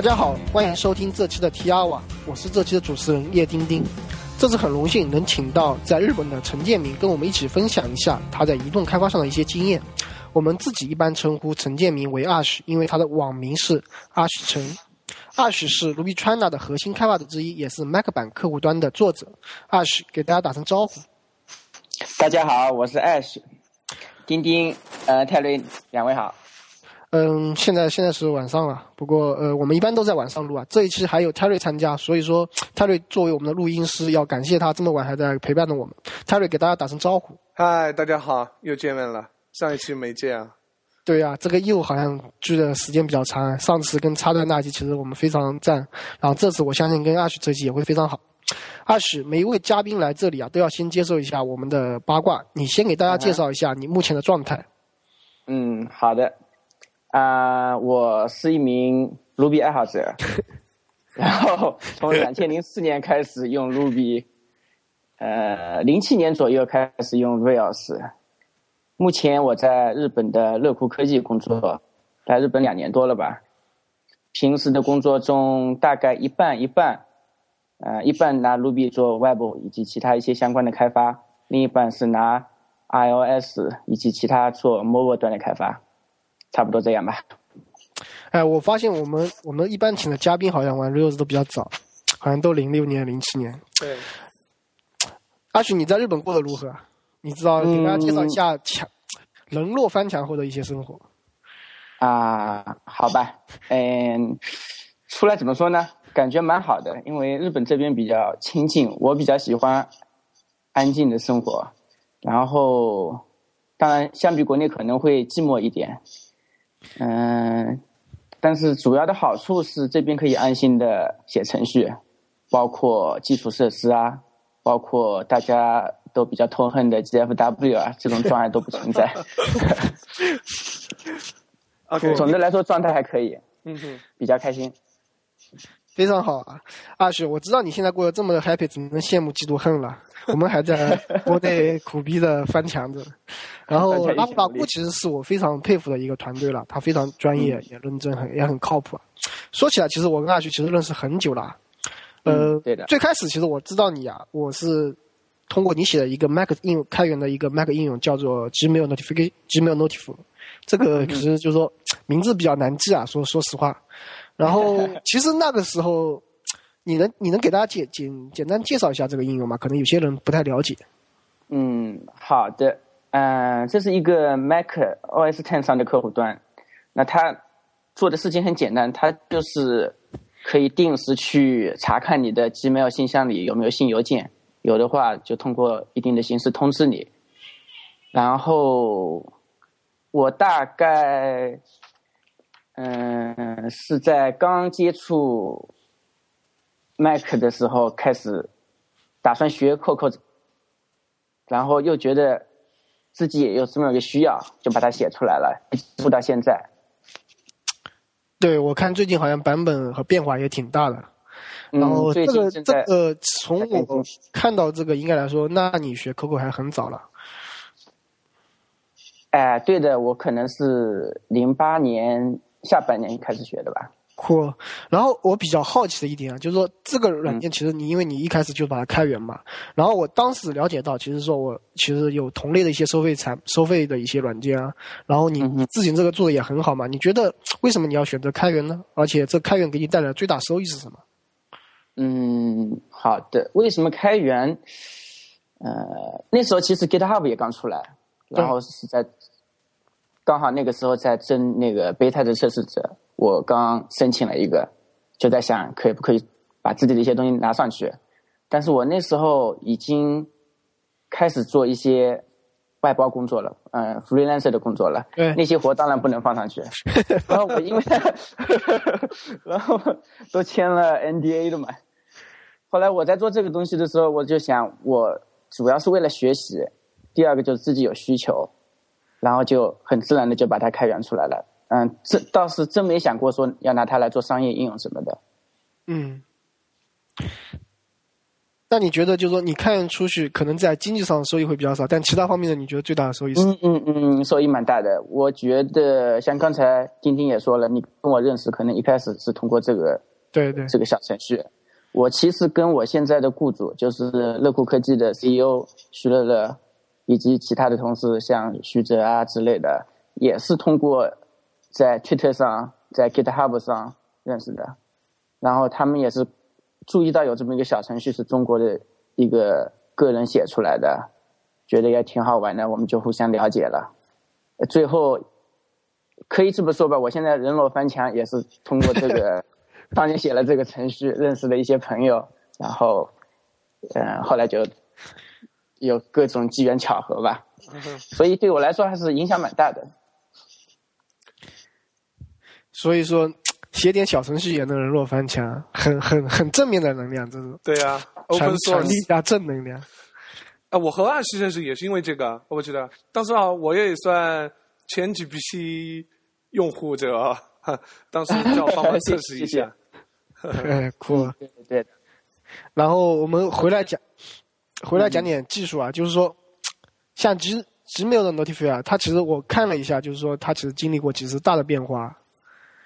大家好，欢迎收听这期的 T R 瓦，我是这期的主持人叶丁丁。这次很荣幸能请到在日本的陈建明跟我们一起分享一下他在移动开发上的一些经验。我们自己一般称呼陈建明为 Ash，因为他的网名是 Ash 陈。Ash 是 Ruby China 的核心开发者之一，也是 Mac 版客户端的作者。Ash 给大家打声招呼。大家好，我是 Ash。丁丁，呃，泰瑞，两位好。嗯，现在现在是晚上了，不过呃，我们一般都在晚上录啊。这一期还有 Terry 参加，所以说 Terry 作为我们的录音师，要感谢他这么晚还在陪伴着我们。Terry 给大家打声招呼。嗨，大家好，又见面了，上一期没见啊。对呀，这个又好像聚的时间比较长。上次跟插队那期其实我们非常赞，然后这次我相信跟阿许这期也会非常好。阿许，每一位嘉宾来这里啊，都要先接受一下我们的八卦。你先给大家介绍一下你目前的状态。嗯，好的。啊，我是一名 Ruby 爱好者，然后从两千零四年开始用 Ruby，呃，零七年左右开始用 Rails。目前我在日本的乐酷科技工作，在日本两年多了吧。平时的工作中大概一半一半，呃，一半拿 Ruby 做 Web 以及其他一些相关的开发，另一半是拿 iOS 以及其他做 Mobile 端的开发。差不多这样吧。哎，我发现我们我们一般请的嘉宾好像玩 Rails 都比较早，好像都零六年、零七年。对。阿许，你在日本过得如何？你知道给大家介绍一下墙人落翻墙后的一些生活。啊，好吧，嗯，出来怎么说呢？感觉蛮好的，因为日本这边比较清静，我比较喜欢安静的生活，然后。当然，相比国内可能会寂寞一点，嗯，但是主要的好处是这边可以安心的写程序，包括基础设施啊，包括大家都比较痛恨的 GFW 啊，这种 障碍都不存在。OK，总的来说状态还可以，嗯哼，比较开心。非常好啊，阿许，我知道你现在过得这么的 happy，只能羡慕嫉妒恨了。我们还在国内 苦逼的翻墙着，然后阿布达布其实是我非常佩服的一个团队了，他非常专业，也认真，很也很靠谱。说起来，其实我跟阿许其实认识很久了，呃，对的。最开始其实我知道你啊，我是通过你写的一个 Mac 应用开源的一个 Mac 应用，叫做 Gmail Notification Gmail Notif，这个其实就是说名字比较难记啊，说说实话。然后，其实那个时候，你能你能给大家简简简单介绍一下这个应用吗？可能有些人不太了解。嗯，好的，嗯，这是一个 Mac OS Ten 上的客户端，那它做的事情很简单，它就是可以定时去查看你的 Gmail 信箱里有没有新邮件，有的话就通过一定的形式通知你。然后，我大概。嗯，是在刚接触 Mac 的时候开始打算学 Coco，然后又觉得自己也有这么一个需要，就把它写出来了，做到现在。对，我看最近好像版本和变化也挺大的。然后这个这个从我看到这个应该来说，那你学 Coco 还很早了。哎，对的，我可能是零八年。下半年开始学的吧，酷。然后我比较好奇的一点啊，就是说这个软件其实你因为你一开始就把它开源嘛，然后我当时了解到，其实说我其实有同类的一些收费产收费的一些软件啊，然后你你自行这个做的也很好嘛，你觉得为什么你要选择开源呢？而且这开源给你带来最大收益是什么？嗯，好的，为什么开源？呃，那时候其实 GitHub 也刚出来，然后是在。刚好那个时候在争那个备胎的测试者，我刚申请了一个，就在想可以不可以把自己的一些东西拿上去，但是我那时候已经开始做一些外包工作了，嗯，freelancer 的工作了，那些活当然不能放上去。然后我因为，然后都签了 NDA 的嘛。后来我在做这个东西的时候，我就想，我主要是为了学习，第二个就是自己有需求。然后就很自然的就把它开源出来了，嗯，这倒是真没想过说要拿它来做商业应用什么的。嗯，那你觉得就是说，你看出去可能在经济上收益会比较少，但其他方面的，你觉得最大的收益是？嗯嗯嗯，收益蛮大的。我觉得像刚才丁丁也说了，你跟我认识可能一开始是通过这个对对这个小程序。我其实跟我现在的雇主，就是乐酷科技的 CEO 徐乐乐，以及其他的同事，像徐哲啊之类的，也是通过在 Twitter 上、在 GitHub 上认识的。然后他们也是注意到有这么一个小程序是中国的一个个人写出来的，觉得也挺好玩的，我们就互相了解了。最后可以这么说吧，我现在人裸翻墙也是通过这个 当年写了这个程序认识的一些朋友，然后嗯，后来就有各种机缘巧合吧，所以对我来说还是影响蛮大的。所以说，写点小程序也能人肉翻墙，很很很正面的能量，这是对啊传，open 传递一 source 下正能量。啊，我和二西认识也是因为这个，我觉得当时啊，我也算前几批用户者当时叫我帮忙测试一下。哎，酷。对对对，然后我们回来讲，回来讲点技术啊，就是说，像 G Gmail 的 Notifier，，它其实我看了一下，就是说它其实经历过几次大的变化。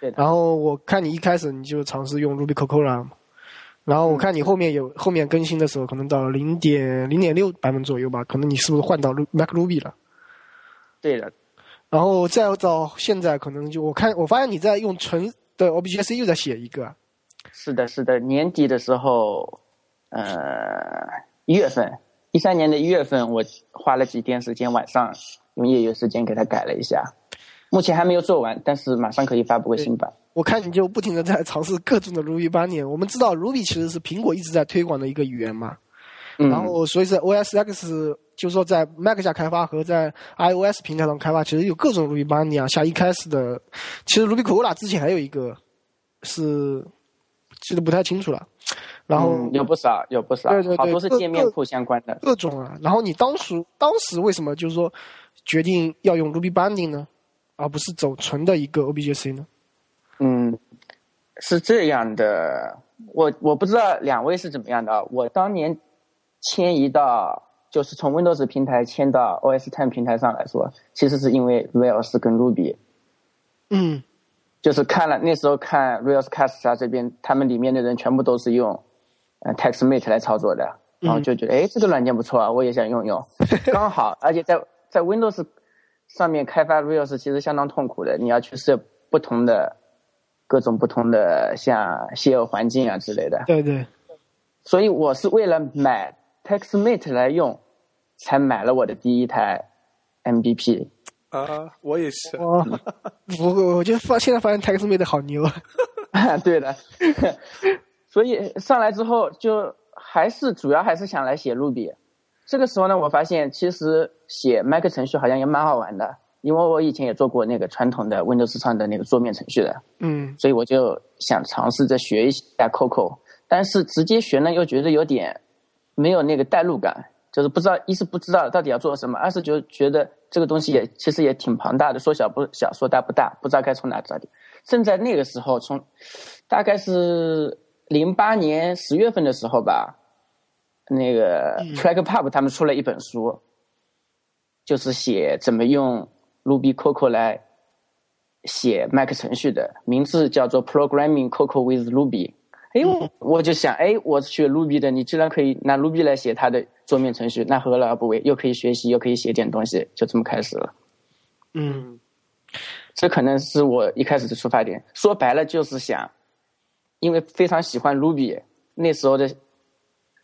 对的然后我看你一开始你就尝试用 Ruby Cocoa 然后我看你后面有后面更新的时候，可能到零点零点六版本左右吧，可能你是不是换到 Mac Ruby 了？对的，然后再到现在，可能就我看我发现你在用纯的 Object-C 又在写一个，是的，是的，年底的时候，呃，一月份，一三年的一月份，我花了几天时间，晚上用业余时间给它改了一下，目前还没有做完，但是马上可以发布个新版。我看你就不停的在尝试各种的 Ruby 八年。我们知道 Ruby 其实是苹果一直在推广的一个语言嘛，嗯，然后所以在 OS X 就是说在 Mac 下开发和在 iOS 平台上开发，其实有各种 Ruby 八年啊。像一开始的，其实 Ruby Cocoa 之前还有一个是记得不太清楚了，然后嗯有不少，有不少，对对对好多是界面库相关的。各种啊。然后你当时当时为什么就是说决定要用 Ruby Binding 呢，而不是走纯的一个 Object-C 呢？嗯，是这样的，我我不知道两位是怎么样的啊。我当年迁移到就是从 Windows 平台迁到 OS Ten 平台上来说，其实是因为 Rails 跟 Ruby，嗯就是看了那时候看 Rails Cast 啊这边，他们里面的人全部都是用呃 TextMate 来操作的，然后就觉得哎、诶这个软件不错啊，我也想用用，刚好，而且在在 Windows 上面开发 Rails 其实相当痛苦的，你要去设不同的各种不同的像谢尔环境啊之类的，对对，所以我是为了买 TextMate 来用，才买了我的第一台 MBP。啊，我也是。我，我我就发现在发现 TextMate 好牛啊。对的，所以上来之后就还是主要还是想来写 Ruby。这个时候呢，我发现其实写 Mac 程序好像也蛮好玩的，因为我以前也做过那个传统的 Windows 上的那个桌面程序的，嗯所以我就想尝试着学一下 Coco，但是直接学呢又觉得有点没有那个代入感，就是不知道一是不知道到底要做什么，二是就觉得这个东西也其实也挺庞大的，说小不小，说大不大，不知道该从哪找点。正在那个时候，从大概是零八年十月份的时候吧，那个 Trackpub 他们出了一本书，就是写怎么用 Ruby Coco 来写 Mac 程序的，名字叫做 Programming Coco with Ruby。哎，我我就想，哎，我是学 Ruby 的，你既然可以拿 Ruby 来写它的桌面程序，那何乐而不为？又可以学习，又可以写点东西，就这么开始了。嗯这可能是我一开始的出发点。说白了就是想，因为非常喜欢 Ruby，那时候的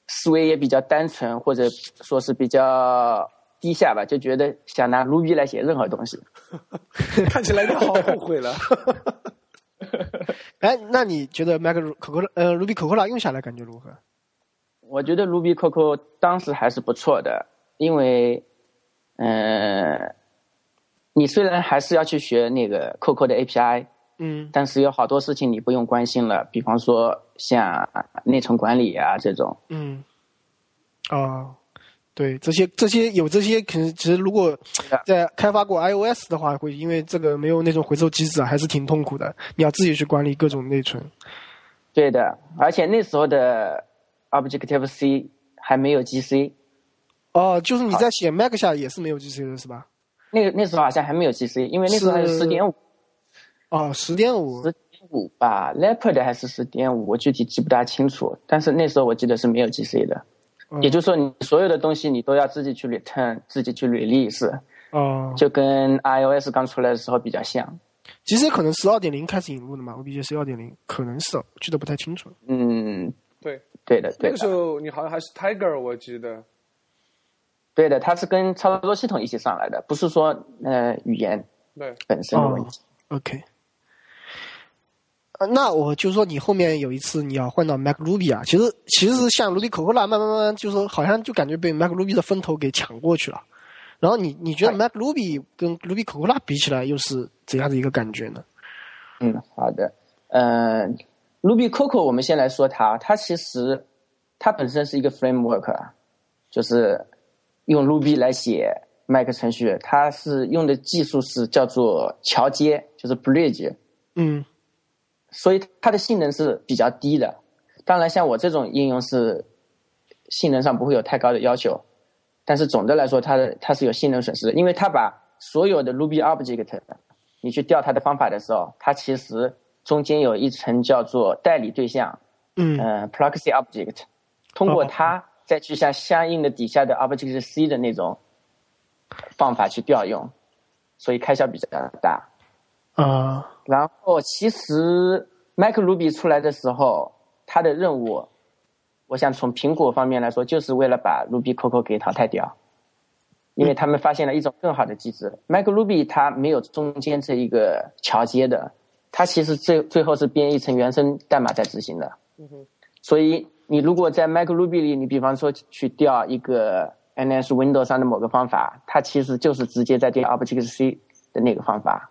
思维也比较单纯，或者说是比较低下吧，就觉得想拿 Ruby 来写任何东西。看起来你好后悔了。哎，那你觉得 Mac Ruby Cocoa 用下来感觉如何？我觉得 Ruby Coco 当时还是不错的，因为，呃，你虽然还是要去学那个 Coco 的 API，嗯但是有好多事情你不用关心了，比方说像内存管理啊这种。嗯，哦，对，这些这些有这些，可能其实如果在开发过 iOS 的话，会因为这个没有那种回收机制啊，还是挺痛苦的。你要自己去管理各种内存。对的，而且那时候的 Objective C 还没有 GC，哦，就是你在写 Mac 下也是没有 GC 的是吧？那个那时候好像还没有 GC，因为那时候还是是十点五哦，十点五十点五吧，Leopard 还是十点五，我具体记不大清楚。但是那时候我记得是没有 GC 的，嗯也就是说你所有的东西你都要自己去 return，自己去 release，哦，就跟 iOS 刚出来的时候比较像。其实可能十二点零开始引入的嘛，OBJ 十二点零可能是，记得不太清楚。嗯，对，对的，对那个时，候你好像还是 Tiger，我记得。对的，它是跟操作系统一起上来的，不是说呃语言对，本身的问题。OK，呃，那我就说你后面有一次你要换到 Mac Ruby 啊，其实其实像 Ruby Cocoa 慢慢慢慢就是好像就感觉被 Mac Ruby 的风头给抢过去了。然后你你觉得哎 Mac Ruby 跟 Ruby Cocoa 比起来又是怎样的一个感觉呢？嗯，好的。呃，Ruby Coco 我们先来说它，它其实它本身是一个 framework，啊就是用 Ruby 来写 Mac 程序，它是用的技术是叫做桥接，就是 bridge，嗯所以它的性能是比较低的。当然，像我这种应用是性能上不会有太高的要求，但是总的来说，它的它是有性能损失的，因为它把所有的 Ruby object，你去调它的方法的时候，它其实中间有一层叫做代理对象，嗯呃，proxy object，通过它再去向相应的底下的 object C 的那种方法去调用，所以开销比较大。啊然后其实 Mac Ruby 出来的时候，它的任务，我想从苹果方面来说，就是为了把 Ruby Coco 给淘汰掉，因为他们发现了一种更好的机制。Mac Ruby 它没有中间这一个桥接的，它其实最最后是编译成原生代码在执行的。嗯哼所以你如果在 Mac Ruby 里，你比方说去调一个 NSWindow 上的某个方法，它其实就是直接在调 Object C 的那个方法。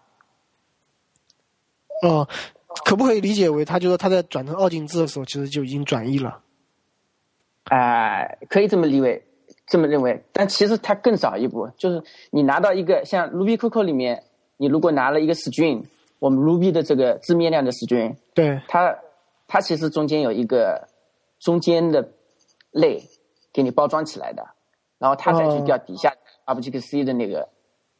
哦，可不可以理解为他就说他在转成二进制的时候，其实就已经转译了？哎、可以这么理解，这么认为，但其实它更早一步，就是你拿到一个像 Ruby Coco 里面，你如果拿了一个 string，我们 Ruby 的这个字面量的 string，对，它它其实中间有一个中间的类给你包装起来的，然后它再去调底下 Object C 的那个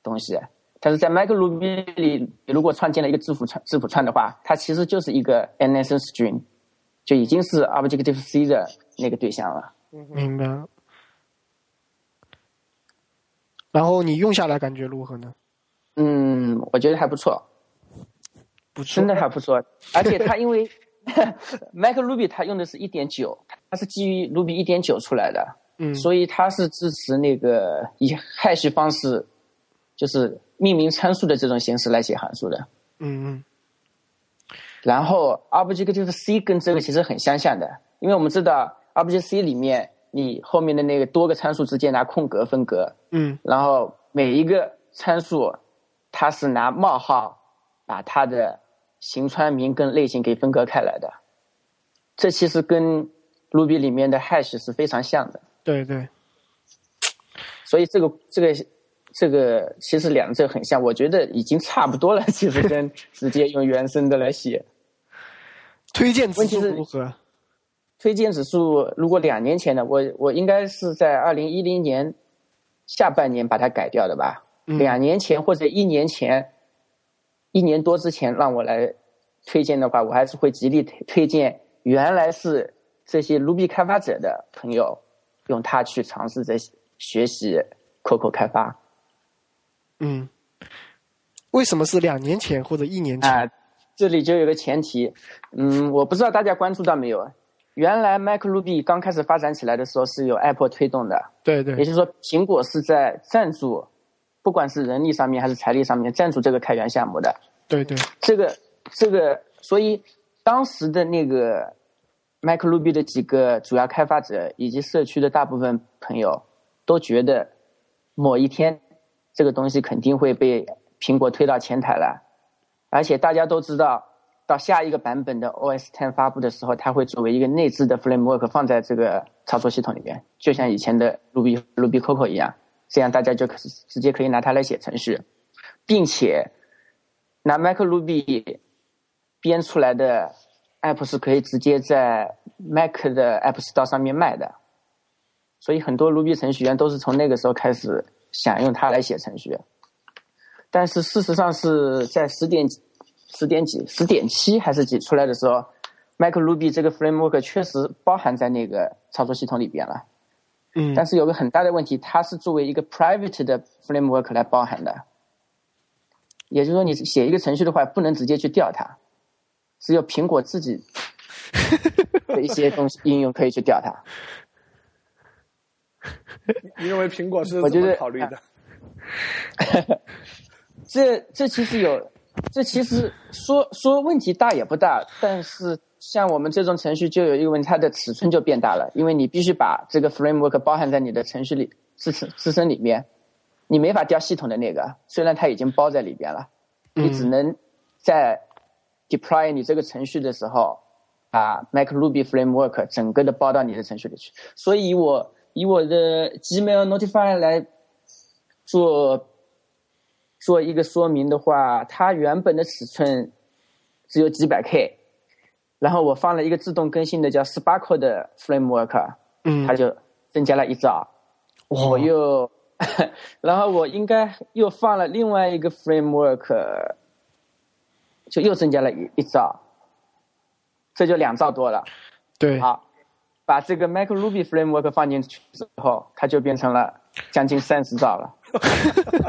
东西。但是在 Mac Ruby 里，你如果创建了一个字符串字符串的话，它其实就是一个 NS string，就已经是 Objective C 的那个对象了。明白了。然后你用下来感觉如何呢？嗯，我觉得还不错，不错真的还不错。而且它因为 Mac Ruby 它用的是一点九，它是基于 Ruby 一点九出来的，嗯，所以它是支持那个以 hash 方式，就是命名参数的这种形式来写函数的。嗯嗯然后 Objective C 跟这个其实很相像的，因为我们知道 Objective C 里面你后面的那个多个参数之间拿空格分隔，嗯然后每一个参数它是拿冒号把它的行川名跟类型给分隔开来的，这其实跟 Ruby 里面的 hash 是非常像的。对对，所以这个这个这个其实两者很像，我觉得已经差不多了。其实跟直接用原生的来写，推荐指数如何？推荐指数如果两年前的，我我应该是在二零一零年下半年把它改掉的吧。嗯两年前或者一年前，一年多之前让我来推荐的话，我还是会极力推推荐原来是这些 Ruby 开发者的朋友用它去尝试着学习 Coco 开发。嗯，为什么是两年前或者一年前？啊，这里就有个前提，嗯，我不知道大家关注到没有，原来 Mac Ruby 刚开始发展起来的时候是由 Apple 推动的，对对，也就是说，苹果是在赞助，不管是人力上面还是财力上面赞助这个开源项目的。对对，这个这个，所以当时的那个 Mac Ruby 的几个主要开发者以及社区的大部分朋友都觉得，某一天这个东西肯定会被苹果推到前台来，而且大家都知道，到下一个版本的 OS Ten 发布的时候，它会作为一个内置的 framework 放在这个操作系统里面，就像以前的 Ruby Ruby Coco 一样，这样大家就可直接可以拿它来写程序，并且拿 Mac Ruby 编出来的 App 是可以直接在 Mac 的 App Store 上面卖的。所以很多 Ruby 程序员都是从那个时候开始想用它来写程序。但是事实上是在十点十点几、十点七还是几出来的时候，MacRuby 这个 framework 确实包含在那个操作系统里边了。嗯，但是有个很大的问题，它是作为一个 private 的 framework 来包含的。也就是说，你写一个程序的话，不能直接去调它，只有苹果自己的一些东西应用可以去调它。你认为苹果是我觉得怎么考虑的？这这其实有，这其实说说问题大也不大，但是像我们这种程序就有一个问题，它的尺寸就变大了，因为你必须把这个 framework 包含在你的程序里自身自身里面，你没法调系统的那个，虽然它已经包在里边了，你只能在 deploy 你这个程序的时候，把 MacRuby framework 整个的包到你的程序里去。所以我以我的 Gmail Notify 来做做一个说明的话，它原本的尺寸只有几百 K，然后我放了一个自动更新的叫 Sparkle 的 framework，嗯它就增加了一兆。我又，然后我应该又放了另外一个 framework，就又增加了一一兆，这就两兆多了。对，好，把这个 MacRuby framework 放进去之后，它就变成了将近三十兆了。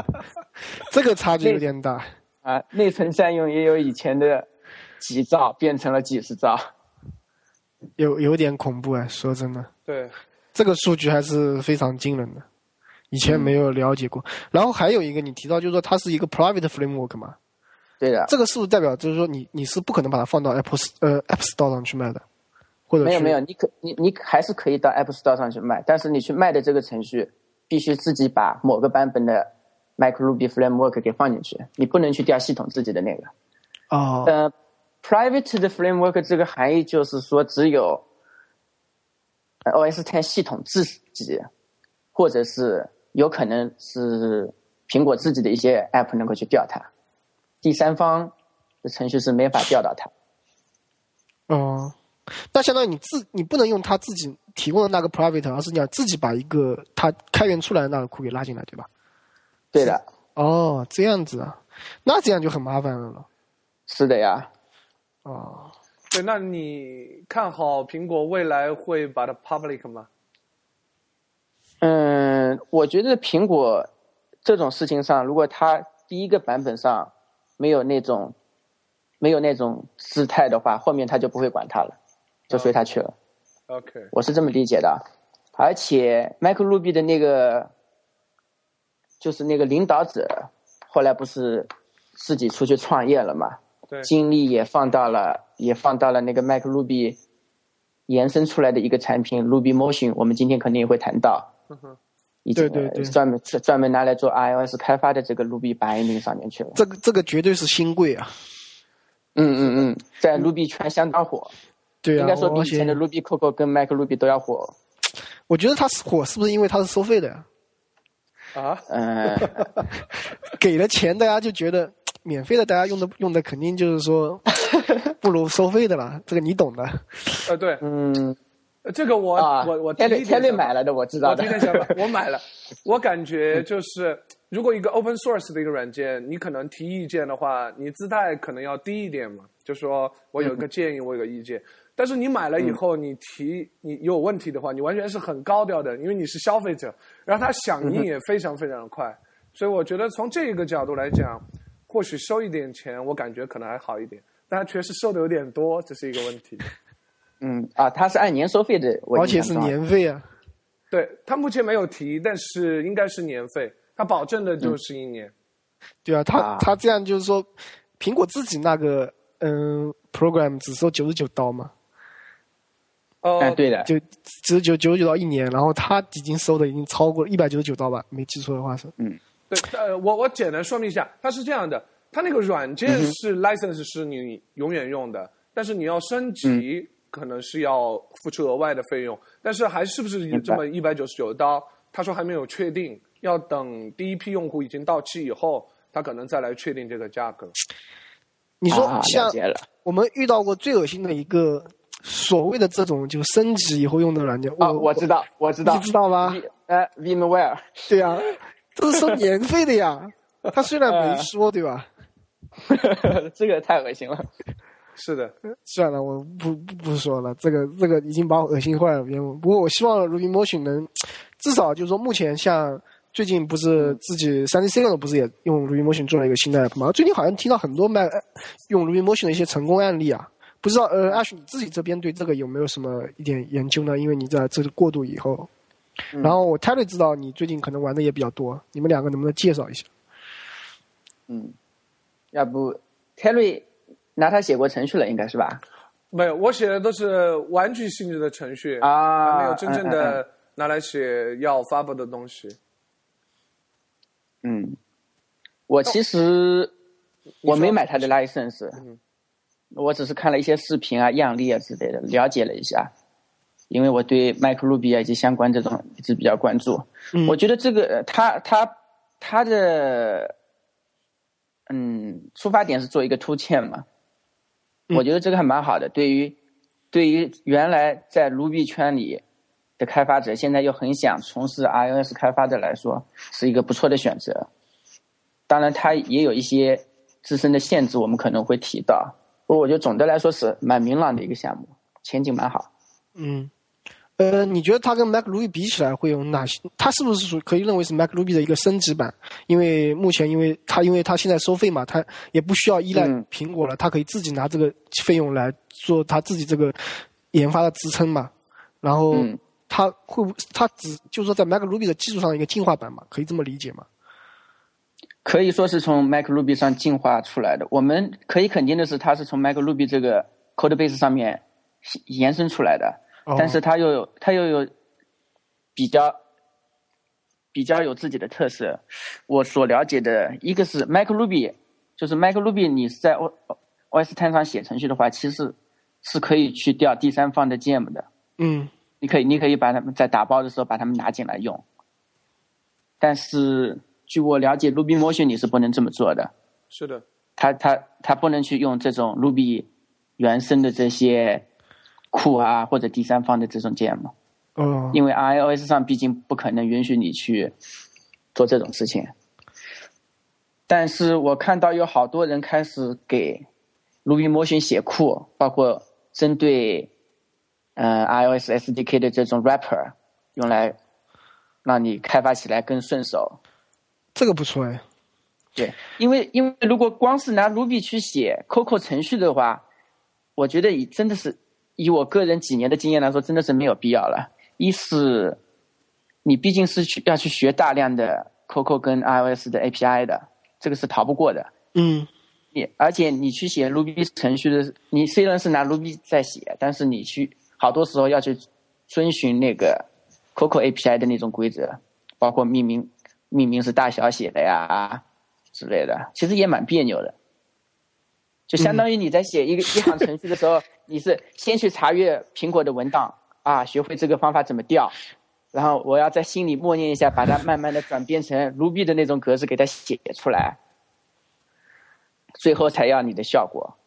这个差距有点大。啊，内存占用也有以前的几兆变成了几十兆。有有点恐怖哎，说真的，对，这个数据还是非常惊人的，以前没有了解过。然后还有一个你提到，就是说它是一个 private framework 嘛，对的，这个是不是代表就是说你你是不可能把它放到 Apple 呃 App Store 上去卖的，或者没有没有，你可你你还是可以到 App Store 上去卖，但是你去卖的这个程序必须自己把某个版本的 MacRuby framework 给放进去，你不能去调系统自己的那个。哦呃，private 的 framework 这个含义就是说，只有呃 OS Ten 系统自己，或者是有可能是苹果自己的一些 app 能够去调它，第三方的程序是没法调到它。哦，那相当于你自你不能用他自己提供的那个 private，而是你要自己把一个他开源出来的那个库给拉进来，对吧？对的，哦，这样子啊，那这样就很麻烦了了。是的呀。哦，对，那你看好苹果未来会把它 public 吗？嗯，我觉得苹果这种事情上，如果它第一个版本上没有那种没有那种姿态的话，后面它就不会管它了，就随他去了。OK，我是这么理解的。而且 MacRuby 的那个就是那个领导者，后来不是自己出去创业了嘛？对，精力也放到了也放到了那个 MacRuby 延伸出来的一个产品 Ruby Motion，我们今天肯定也会谈到。嗯哼已经对对对专门专门拿来做 iOS 开发的这个 Ruby binding 上面去了。这个这个绝对是新贵啊！嗯嗯嗯，在 Ruby 圈相当火，对啊，应该说比以前的 Ruby Coco 跟 Mac Ruby 都要火。我觉得它是火，是不是因为它是收费的呀？啊，嗯，给了钱，大家就觉得免费的，大家用的用的肯定就是说 不如收费的了。这个你懂的。呃，对，嗯这个我、啊，我我天瑞天瑞第一点想法买了的，我知道的我今。天想法，我买了。我感觉就是，如果一个 open source 的一个软件，你可能提意见的话，你姿态可能要低一点嘛。就说我有一个建议，我有个意见。但是你买了以后，你提你有问题的话，你完全是很高调的，因为你是消费者，然后它响应也非常非常的快。所以我觉得从这个角度来讲，或许收一点钱，我感觉可能还好一点。但它确实收的有点多，这是一个问题。嗯啊，它是按年收费的，我而且是年费啊。对他目前没有提，但是应该是年费，他保证的就是一年。对啊，他啊他这样就是说，苹果自己那个嗯 program 只收九十九刀嘛，哦、哎，对的，就九十九九十九刀一年，然后他已经收的已经超过一百九十九刀吧，没记错的话是。嗯对，呃，我我简单说明一下，它是这样的，它那个软件嗯是 license 是你永远用的，但是你要升级可能是要付出额外的费用，但是还是不是这么一百九十九刀？他说还没有确定，要等第一批用户已经到期以后，他可能再来确定这个价格。你说啊，像我们遇到过最恶心的一个所谓的这种就升级以后用的软件。啊，我知道，我知道，你知道吗？呃，VMware。对呀，这是收年费的呀。他虽然没说，对吧？这个太恶心了。是的，算了，我不不不说了。这个这个已经把我恶心坏了。不过我希望 Ruby Motion 能至少就是说，目前像最近不是自己三 D C 的不是也用 Ruby Motion 做了一个新的 app 吗？最近好像听到很多卖用 Ruby Motion 的一些成功案例啊。不知道呃，阿许你自己这边对这个有没有什么一点研究呢？因为你在这个过渡以后，然后我 Terry 知道你最近可能玩的也比较多，你们两个能不能介绍一下？嗯，要不 Terry。拿他写过程序了，应该是吧？没有，我写的都是玩具性质的程序啊，没有真正的拿来写要发布的东西。嗯，我其实我没买他的 license，我只是看了一些视频啊、样例啊之类的，了解了一下。因为我对 MacRuby 啊以及相关这种一直比较关注。我觉得这个他他他的嗯出发点是做一个突嵌嘛。我觉得这个还蛮好的，对于对于原来在 Ruby 圈里的开发者，现在又很想从事 iOS 开发的来说，是一个不错的选择。当然，它也有一些自身的限制，我们可能会提到。不过，我觉得总的来说是蛮明朗的一个项目，前景蛮好。嗯。呃，你觉得它跟 MacRuby 比起来会有哪些？它是不是属可以认为是 MacRuby 的一个升级版？因为目前，因为它因为它现在收费嘛，它也不需要依赖苹果了，它可以自己拿这个费用来做它自己这个研发的支撑嘛。然后它会不它只就是说在 MacRuby 的基础上一个进化版嘛？可以这么理解吗？可以说是从 MacRuby 上进化出来的。我们可以肯定的是，它是从 MacRuby 这个 codebase 上面延伸出来的。但是它又有它又有比较比较有自己的特色。我所了解的一个是 MacRuby，就是 MacRuby，你是在 O OS Ten 上写程序的话，其实是可以去调第三方的 gem 的。嗯，你可以你可以把它们在打包的时候把它们拿进来用。但是据我了解，Ruby Motion 你是不能这么做的。是的。它它它不能去用这种 Ruby 原生的这些。库啊，或者第三方的这种键嘛，嗯，因为 iOS 上毕竟不可能允许你去做这种事情。但是我看到有好多人开始给 Ruby Motion 写库，包括针对嗯 iOS SDK 的这种 wrapper，用来让你开发起来更顺手。这个不错哎。对，因为因为如果光是拿 Ruby 去写 Coco 程序的话，我觉得以真的是。以我个人几年的经验来说，真的是没有必要了。一是，你毕竟是去要去学大量的 COCO 跟 iOS 的 API 的，这个是逃不过的。嗯。你而且你去写 Ruby 程序的，你虽然是拿 Ruby 在写，但是你去好多时候要去遵循那个 COCO API 的那种规则，包括命名命名是大小写的呀之类的，其实也蛮别扭的。就相当于你在写一个一行程序的时候，你是先去查阅苹果的文档啊，学会这个方法怎么调，然后我要在心里默念一下，把它慢慢的转变成 Ruby 的那种格式给它写出来，最后才要你的效果。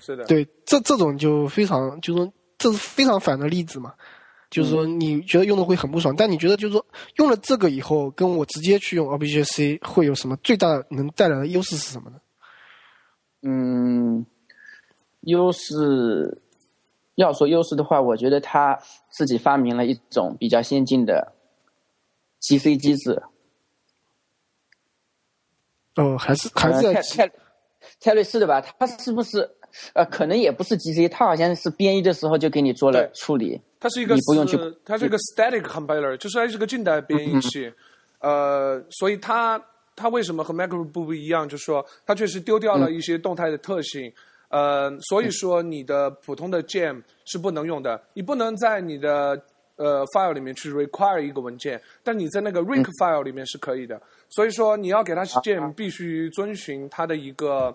是的，对，这这种就非常，就是说这是非常反的例子嘛，就是说你觉得用的会很不爽，但你觉得就是说用了这个以后，跟我直接去用 Object C 会有什么最大能带来的优势是什么呢？嗯，优势要说优势的话，我觉得他自己发明了一种比较先进的 GC 机制。哦，还是还是泰泰瑞斯的吧？他是不是呃，可能也不是 GC，他好像是编译的时候就给你做了处理。它是一个你不用去，它是一个 static compiler，就是它是个静态编译器。呃，所以它。它为什么和 MacBook 不一样？就是说，它确实丢掉了一些动态的特性，呃，所以说你的普通的 Gem 是不能用的。你不能在你的呃 file 里面去 require 一个文件，但你在那个 Ric file 里面是可以的。所以说，你要给它 Gem，必须遵循它的一个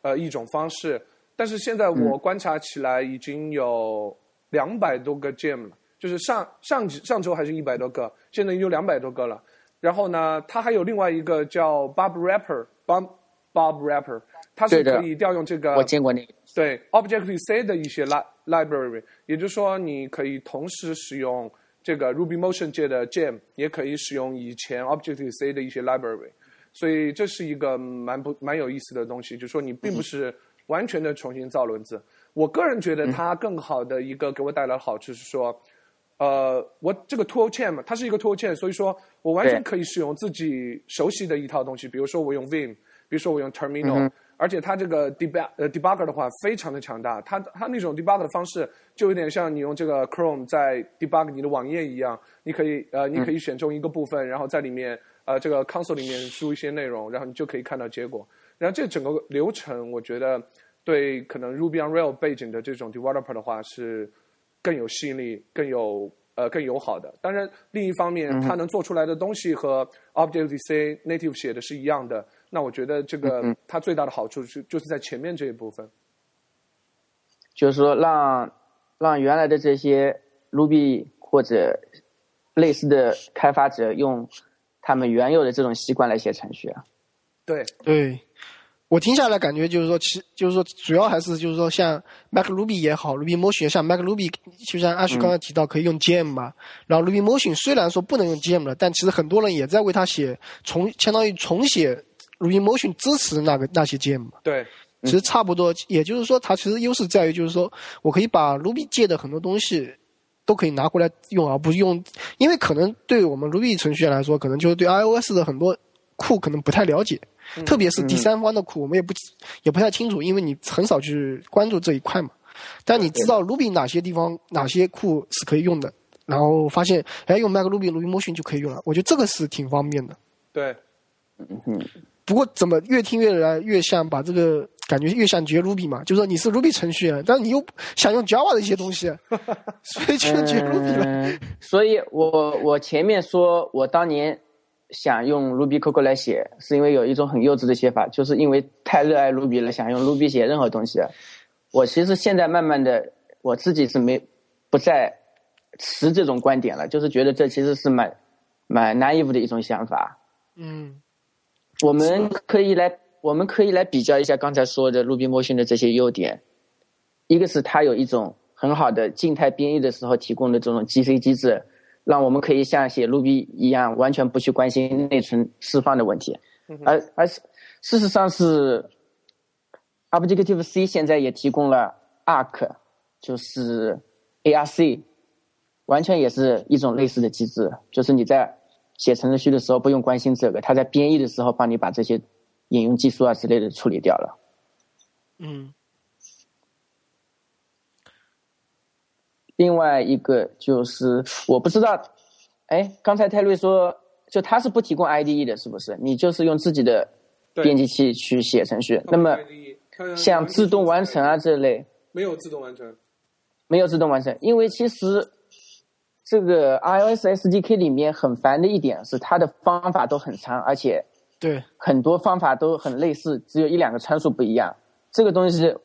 呃一种方式。但是现在我观察起来已经有两百多个 Gem 了，就是上上上周还是一百多个，现在有两百多个了。然后呢，它还有另外一个叫 Bob Wrapper，Bob Bob Rapper，它是可以调用这个我见过那个。对 Objective C 的一些 li library，也就是说，你可以同时使用这个 Ruby Motion 界的 Gem，也可以使用以前 Objective C 的一些 library，所以这是一个蛮不蛮有意思的东西，就是说你并不是完全的重新造轮子。我个人觉得它更好的一个给我带来的好处是说，呃，我这个 tool chain 嘛，它是一个 tool chain，所以说我完全可以使用自己熟悉的一套东西，比如说我用 Vim，比如说我用 Terminal，、而且它这个 debug 呃 debugger 的话非常的强大，它它那种 debug 的方式就有点像你用这个 Chrome 在 debug 你的网页一样，你可以呃你可以选中一个部分，然后在里面呃这个 console 里面输入一些内容，然后你就可以看到结果。然后这整个流程，我觉得对可能 Ruby on Rails 背景的这种 developer 的话是更有吸引力、更有呃更友好的。当然，另一方面，它能做出来的东西和 Objective C native 写的是一样的。那我觉得这个它最大的好处是就是在前面这一部分。就是说让让原来的这些 Ruby 或者类似的开发者用他们原有的这种习惯来写程序啊。对，对，我听下来感觉就是说，其就是说，主要还是就是说，像 Mac Ruby 也好，Ruby Motion 像 Mac Ruby，就像阿旭刚才提到可以用 Gem 嘛，然后 Ruby Motion 虽然说不能用 Gem 了，但其实很多人也在为它写重，相当于重写 Ruby Motion 支持那个那些 Gem 嘛。对，其实差不多，也就是说，它其实优势在于，就是说我可以把 Ruby 界的很多东西都可以拿过来用，而不是用，因为可能对我们 Ruby 程序员来说，可能就是对 iOS 的很多库可能不太了解，特别是第三方的库，我们也不也不太清楚，因为你很少去关注这一块嘛。但你知道 Ruby 哪些地方哪些库是可以用的，然后发现哎用 Mac Ruby Ruby Motion 就可以用了，我觉得这个是挺方便的。对，嗯不过怎么越听越来越像把这个感觉越像学 Ruby 嘛，就是说你是 Ruby 程序员，但是你又想用 Java 的一些东西，所以就学 Ruby 了。嗯，所以我我前面说我当年想用 Ruby Coco 来写，是因为有一种很幼稚的写法，就是因为太热爱 Ruby 了，想用 Ruby 写任何东西。我其实现在慢慢的，我自己是没不再持这种观点了，就是觉得这其实是蛮蛮 naive 的一种想法。嗯我们可以来，我们可以来比较一下刚才说的 Ruby Motion 的这些优点。一个是它有一种很好的静态编译的时候提供的这种 GC 机制，让我们可以像写 Ruby 一样，完全不去关心内存释放的问题。而而是事实上是 Objective C 现在也提供了 Arc，就是 ARC，完全也是一种类似的机制，就是你在写程序的时候不用关心这个，它在编译的时候帮你把这些引用技术啊之类的处理掉了。嗯另外一个就是我不知道，哎，刚才泰瑞说，就他是不提供 IDE 的，是不是？你就是用自己的编辑器去写程序。那么像自动完成啊这类没有自动完成，没有自动完成，因为其实这个 iOS SDK 里面很烦的一点是它的方法都很长，而且对，很多方法都很类似，只有一两个参数不一样。这个东西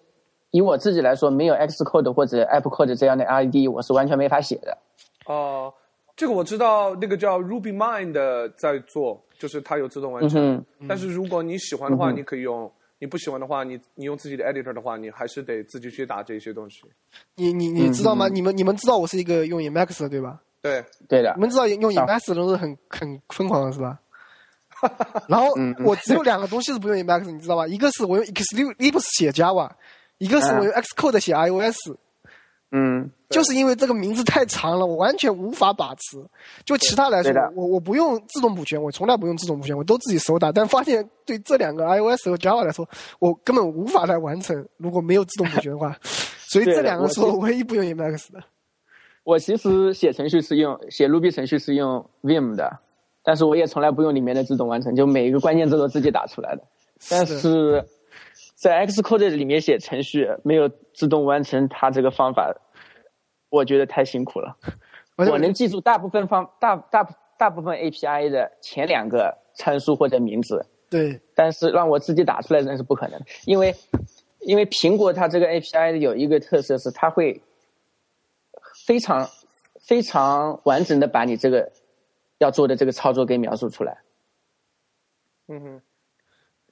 以我自己来说，没有 Xcode 或者 AppCode 这样的 IDE，我是完全没法写的。哦、这个我知道，那个叫 RubyMine 的在做，就是它有自动完成。嗯但是如果你喜欢的话，嗯你可以用；你不喜欢的话，你你用自己的 editor 的话，你还是得自己去打这些东西。你你你知道吗？你们你们知道我是一个用 Emacs 的对吧？对，对的你，们知道用啊 Emacs 的人是很很疯狂的是吧？然后嗯我只有两个东西是不用 Emacs，你知道吧？一个是我用 Xlibris 写 Java，一个是我用 Xcode 写 iOS。嗯，就是因为这个名字太长了，我完全无法把持。就其他来说，我我不用自动补全，我从来不用自动补全，我都自己手打。但发现对这两个 iOS 和 Java 来说，我根本无法来完成。如果没有自动补全的话，所以这两个是我我唯一不用 Emacs 的。我其实写程序是用写 Ruby 程序是用 Vim 的，但是我也从来不用里面的自动完成，就每一个关键字都自己打出来的。但的是在 Xcode 里面写程序没有自动完成，它这个方法，我觉得太辛苦了。我能记住大部分方大大大部分 API 的前两个参数或者名字，对但是让我自己打出来那是不可能的，因为因为苹果它这个 API 有一个特色是它会非常非常完整的把你这个要做的这个操作给描述出来。嗯哼，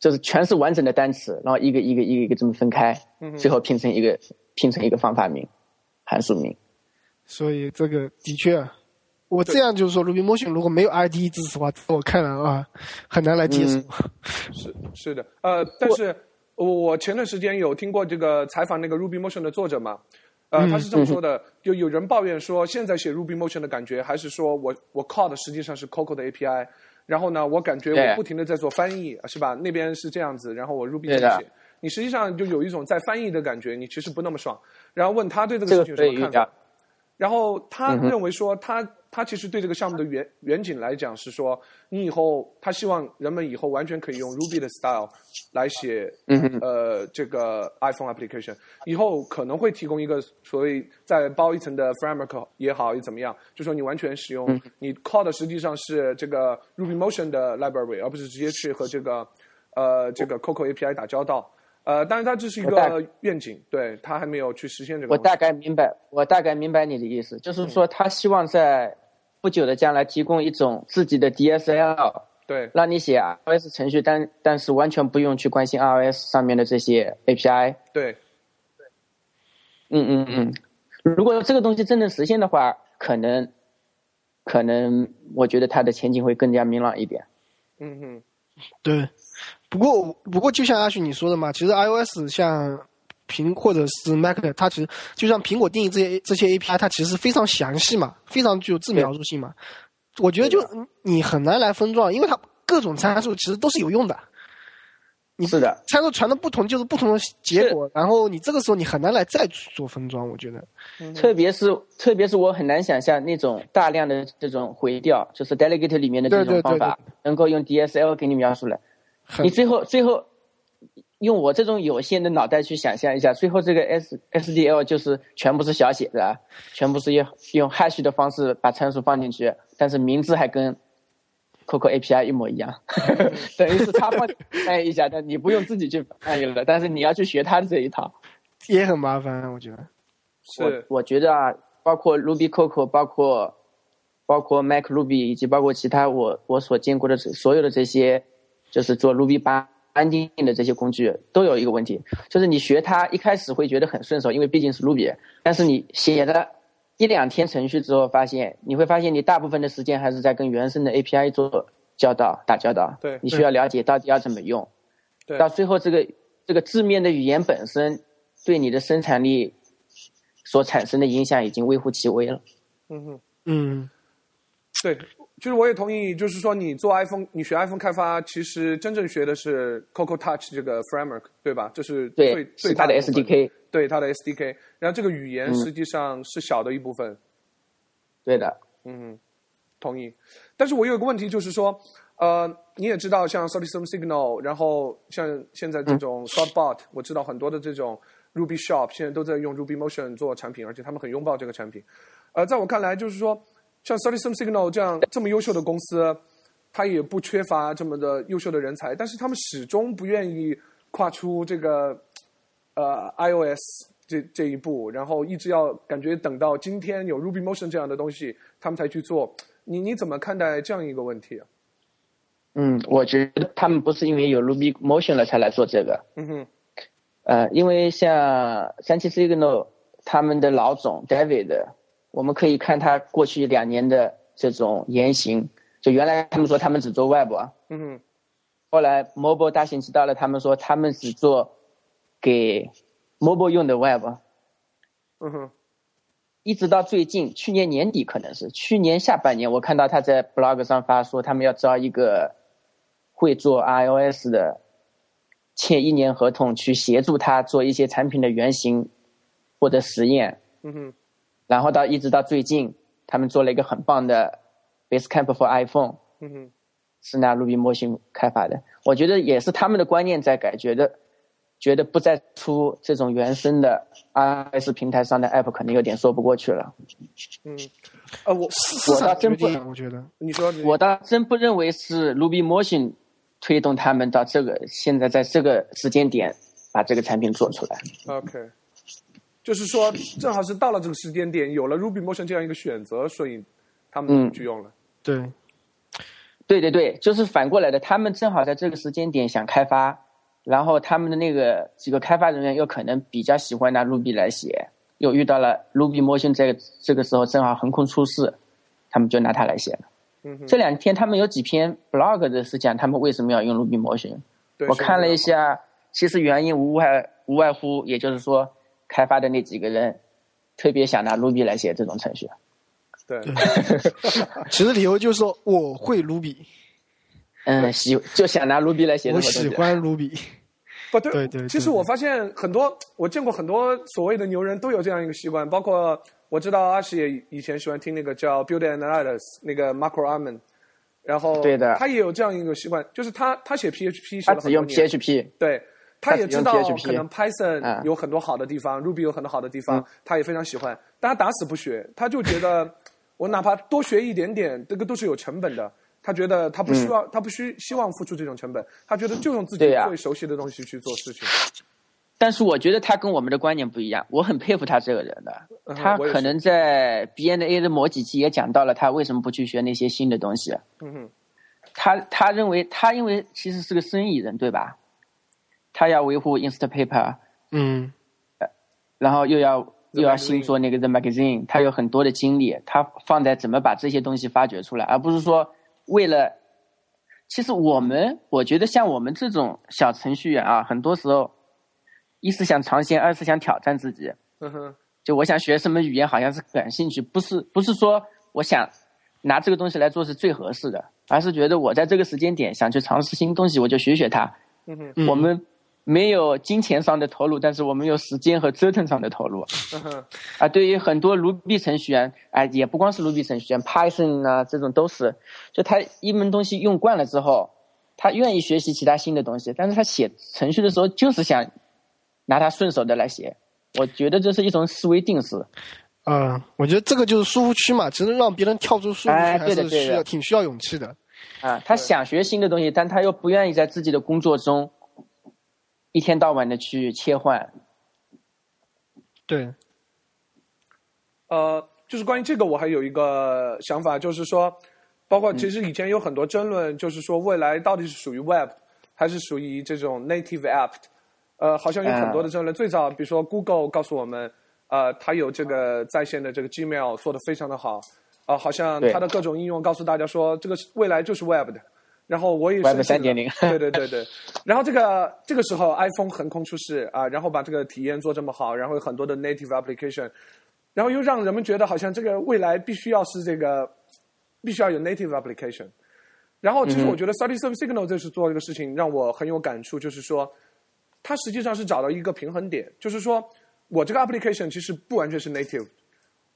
就是全是完整的单词，然后一个一个一个一个这么分开，嗯最后拼成一个拼成一个方法名、函数名。所以这个的确，我这样就是说，Ruby Motion 如果没有 IDE 支持的话，在我看来啊，很难来接受。是是的，呃，但是我我前段时间有听过这个采访那个 Ruby Motion 的作者嘛，呃，他是这么说的，就有人抱怨说，现在写 Ruby Motion 的感觉还是说我我 call 的实际上是 Coco 的 API，然后呢，我感觉对我不停的在做翻译，是吧？那边是这样子，然后我 Ruby 这么写，你实际上就有一种在翻译的感觉，你其实不那么爽。然后问他对这个事情有什么看法？然后他认为说他，他其实对这个项目的远远景来讲是说，你以后他希望人们以后完全可以用 Ruby 的 style 来写，嗯哼。呃，这个 iPhone application，以后可能会提供一个所谓再包一层的 framework 也好，又怎么样，就说你完全使嗯。用，你 call 的实际上是这个 Ruby Motion 的 library，而不是直接去和这个呃这个 Coco API 打交道。呃，当然它这是一个愿景，对他还没有去实现这个。我大概明白，我大概明白你的意思，就是说他希望在不久的将来提供一种自己的 DSL，对让你写 iOS 程序，但但是完全不用去关心 iOS 上面的这些 API。对，对嗯嗯嗯，如果这个东西真正实现的话，可能可能我觉得它的前景会更加明朗一点。嗯嗯。对，不过不过就像阿旭你说的嘛，其实 iOS 像苹或者是 Mac，它其实就像苹果定义这些这些 API，它其实非常详细嘛，非常具有自描述性嘛。我觉得就你很难来分装，因为它各种参数其实都是有用的。你是的，参数传的不同就是不同的结果，然后你这个时候你很难来再做分装，我觉得。特别是特别是我很难想象那种大量的这种回调，就是 delegate 里面的这对对对种方法，能够用 DSL 给你描述了。你最后最后用我这种有限的脑袋去想象一下，最后这个 S SDL 就是全部是小写的，全部是用用 hash 的方式把参数放进去，但是名字还跟 Coco API 一模一样，等于是他帮你翻译一下，但你不用自己去翻译了，但是你要去学他的这一套。也很麻烦，我觉得。是我我觉得啊，包括 Ruby Coco，包括包括 Mac Ruby，以及包括其他我我所见过的所有的这些，就是做 Ruby 八安定的这些工具，都有一个问题，就是你学它一开始会觉得很顺手，因为毕竟是 Ruby，但是你写了一两天程序之后，发现你会发现你大部分的时间还是在跟原生的 API 做交道、打交道。对你需要了解到底要怎么用。对到最后，这个这个字面的语言本身对你的生产力所产生的影响已经微乎其微了。嗯哼。嗯，对，其实我也同意，就是说你做 iPhone，你学 iPhone 开发，其实真正学的是 Coco Touch 这个 framework，对吧？这是最对，最大部分 SDK。对它的 SDK。然后这个语言嗯实际上是小的一部分，对的，嗯，同意。但是我有一个问题，就是说，呃，你也知道，像 Solidum Signal，然后像现在这种 Thoughtbot，、我知道很多的这种 Ruby Shop 现在都在用 Ruby Motion 做产品，而且他们很拥抱这个产品。呃，在我看来，就是说，像 Solidum Signal 这样这么优秀的公司，它也不缺乏这么的优秀的人才，但是他们始终不愿意跨出这个呃 iOS 这这一步，然后一直要感觉等到今天有 Ruby Motion 这样的东西，他们才去做。你你怎么看待这样一个问题啊？嗯，我觉得他们不是因为有 Ruby Motion 了才来做这个，嗯哼，呃，因为像三七 Signal 他们的老总 David，我们可以看他过去两年的这种言行。就原来他们说他们只做 Web，啊嗯哼，后来 Mobile 大行其道了，他们说他们只做给 Mobile 用的 Web，嗯哼，一直到最近，去年年底可能是去年下半年，我看到他在 blog 上发说，他们要招一个会做 iOS 的，签一年合同去协助他做一些产品的原型或者实验，嗯哼，然后到一直到最近，他们做了一个很棒的 Basecamp for iPhone，嗯哼，是拿 Ruby 模型开发的。我觉得也是他们的观念在改，觉得觉得不再出这种原生的 iOS 平台上的 App 可能有点说不过去了。嗯，呃，我我倒真不我觉得。你说你我倒真不认为是 Ruby Motion 推动他们到这个现在在这个时间点把这个产品做出来。OK，就是说正好是到了这个时间点，有了 Ruby Motion 这样一个选择，所以他们嗯。去用了。对，对对对，就是反过来的，他们正好在这个时间点想开发，然后他们的那个几个开发人员又可能比较喜欢拿 Ruby 来写，又遇到了 Ruby Motion 这个这个时候正好横空出世，他们就拿它来写了。嗯，这两天他们有几篇 blog 的是讲他们为什么要用 Ruby Motion，我看了一，下，其实原因无外无外乎，也就是说开发的那几个人特别想拿 Ruby 来写这种程序。对，其实理由就是说我会 Ruby，嗯，喜就想拿 Ruby 来写这我。喜欢 Ruby。不对对对对其实我发现很多，我见过很多所谓的牛人都有这样一个习惯，包括我知道阿石也以前喜欢听那个叫 Build Analysis 那个 Marco Arman，然后对的。他也有这样一个习惯，就是他他写 PHP 写他只用，PHP，对，他也知道可能 Python 嗯有很多好的地方、r u b y 有很多好的地方，嗯他也非常喜欢，但他打死不学，他就觉得我哪怕多学一点点，这个都是有成本的。他觉得他不需要，他不需希望付出这种成本，他觉得就用自己最熟悉的东西去做事情。但是我觉得他跟我们的观念不一样，我很佩服他这个人的。嗯他可能在 BNA 的某几期也讲到了他为什么不去学那些新的东西。嗯哼，他他认为他因为其实是个生意人，对吧？他要维护 Instapaper，嗯，然后又要又要新做那个 The Magazine，他有很多的精力，他放在怎么把这些东西发掘出来，而不是说为了。其实我们，我觉得像我们这种小程序员啊，很多时候，一是想尝鲜，二是想挑战自己。嗯哼，就我想学什么语言，好像是感兴趣，不是不是说我想拿这个东西来做是最合适的，而是觉得我在这个时间点想去尝试新东西，我就学学它。嗯哼，嗯我们没有金钱上的投入，但是我们有时间和折腾上的投入。嗯，啊，对于很多 Ruby 程序员，哎，也不光是 Ruby 程序员，Python 啊这种都是，就他一门东西用惯了之后，他愿意学习其他新的东西，但是他写程序的时候就是想拿他顺手的来写。我觉得这是一种思维定式。嗯，我觉得这个就是舒服区嘛，其实让别人跳出舒服区哎还是对的对的需要挺需要勇气的。啊，他想学新的东西，但他又不愿意在自己的工作中一天到晚的去切换。对，呃，就是关于这个，我还有一个想法，就是说，包括其实以前有很多争论，就是说未来到底是属于 Web 还是属于这种 Native App，呃，好像有很多的争论。最早，比如说 Google 告诉我们，呃，它有这个在线的这个 Gmail 做的非常的好，啊、好像对它的各种应用告诉大家说，这个是未来就是 Web 的。然后我也3.0对对对对。然后这个这个时候 iPhone 横空出世啊，然后把这个体验做这么好，然后有很多的 native application，然后又让人们觉得好像这个未来必须要是这个必须要有 native application。然后其实我觉得 Study Service Signal 这次做这个事情让我很有感触，就是说它实际上是找到一个平衡点，就是说我这个 application 其实不完全是 native。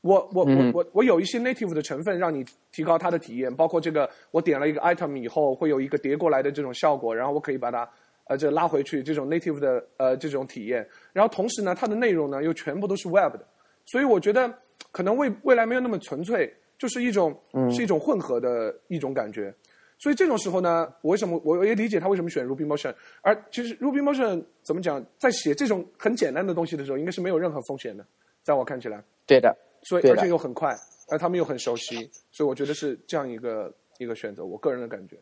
我我我我我有一些 native 的成分，让你提高它的体验，包括这个我点了一个 item 以后会有一个叠过来的这种效果，然后我可以把它呃这拉回去，这种 native 的呃这种体验。然后同时呢，它的内容呢又全部都是 web 的，所以我觉得可能未未来没有那么纯粹，就是一种是一种混合的一种感觉。所以这种时候呢，我为什么我也理解他为什么选 Ruby Motion，而其实 Ruby Motion 怎么讲，在写这种很简单的东西的时候，应该是没有任何风险的，在我看起来。对的，所以而且又很快，而他们又很熟悉，所以我觉得是这样一个一个选择，我个人的感觉。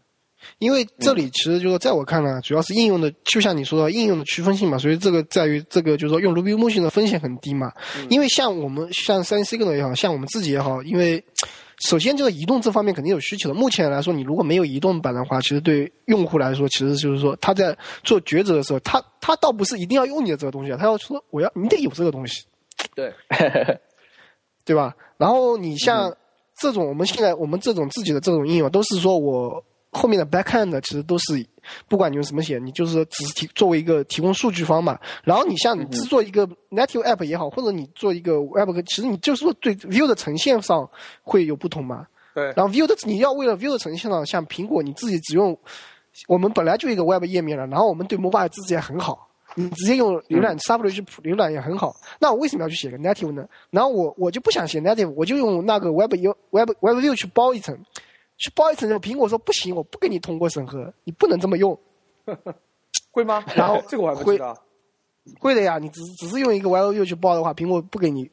因为这里其实就是说在我看来，主要是应用的，就像你说的应用的区分性嘛，所以这个在于这个就是说用 Ruby Motion 的风险很低嘛。因为像我们像三 Signal 也好像我们自己也好，因为首先就是移动这方面肯定有需求的。目前来说，你如果没有移动版的话，其实对用户来说，其实就是说他在做抉择的时候，他他倒不是一定要用你的这个东西，他要说我要你得有这个东西。对，对吧？然后你像这种，我们现在我们这种自己的这种应用，都是说我后面的 backend 其实都是，不管你用什么写，你就是说只是提作为一个提供数据方嘛。然后你像你制作一个 native app 也好，或者你做一个 web，其实你就是说对 view 的呈现上会有不同嘛。对，然后 view 的你要为了 view 的呈现上，像苹果你自己只用，我们本来就一个 web 页面了，然后我们对 mobile 自己也很好，你直接用浏览 Safari 去浏览也很好。那我为什么要去写个 native 呢？然后我我就不想写 native，我就用那个 Web U web web view 去包一层，去包一层之后，苹果说不行，我不给你通过审核，你不能这么用。会吗？然后这个我还不知道。会的呀，你只只是用一个 web view 去包的话，苹果不给你，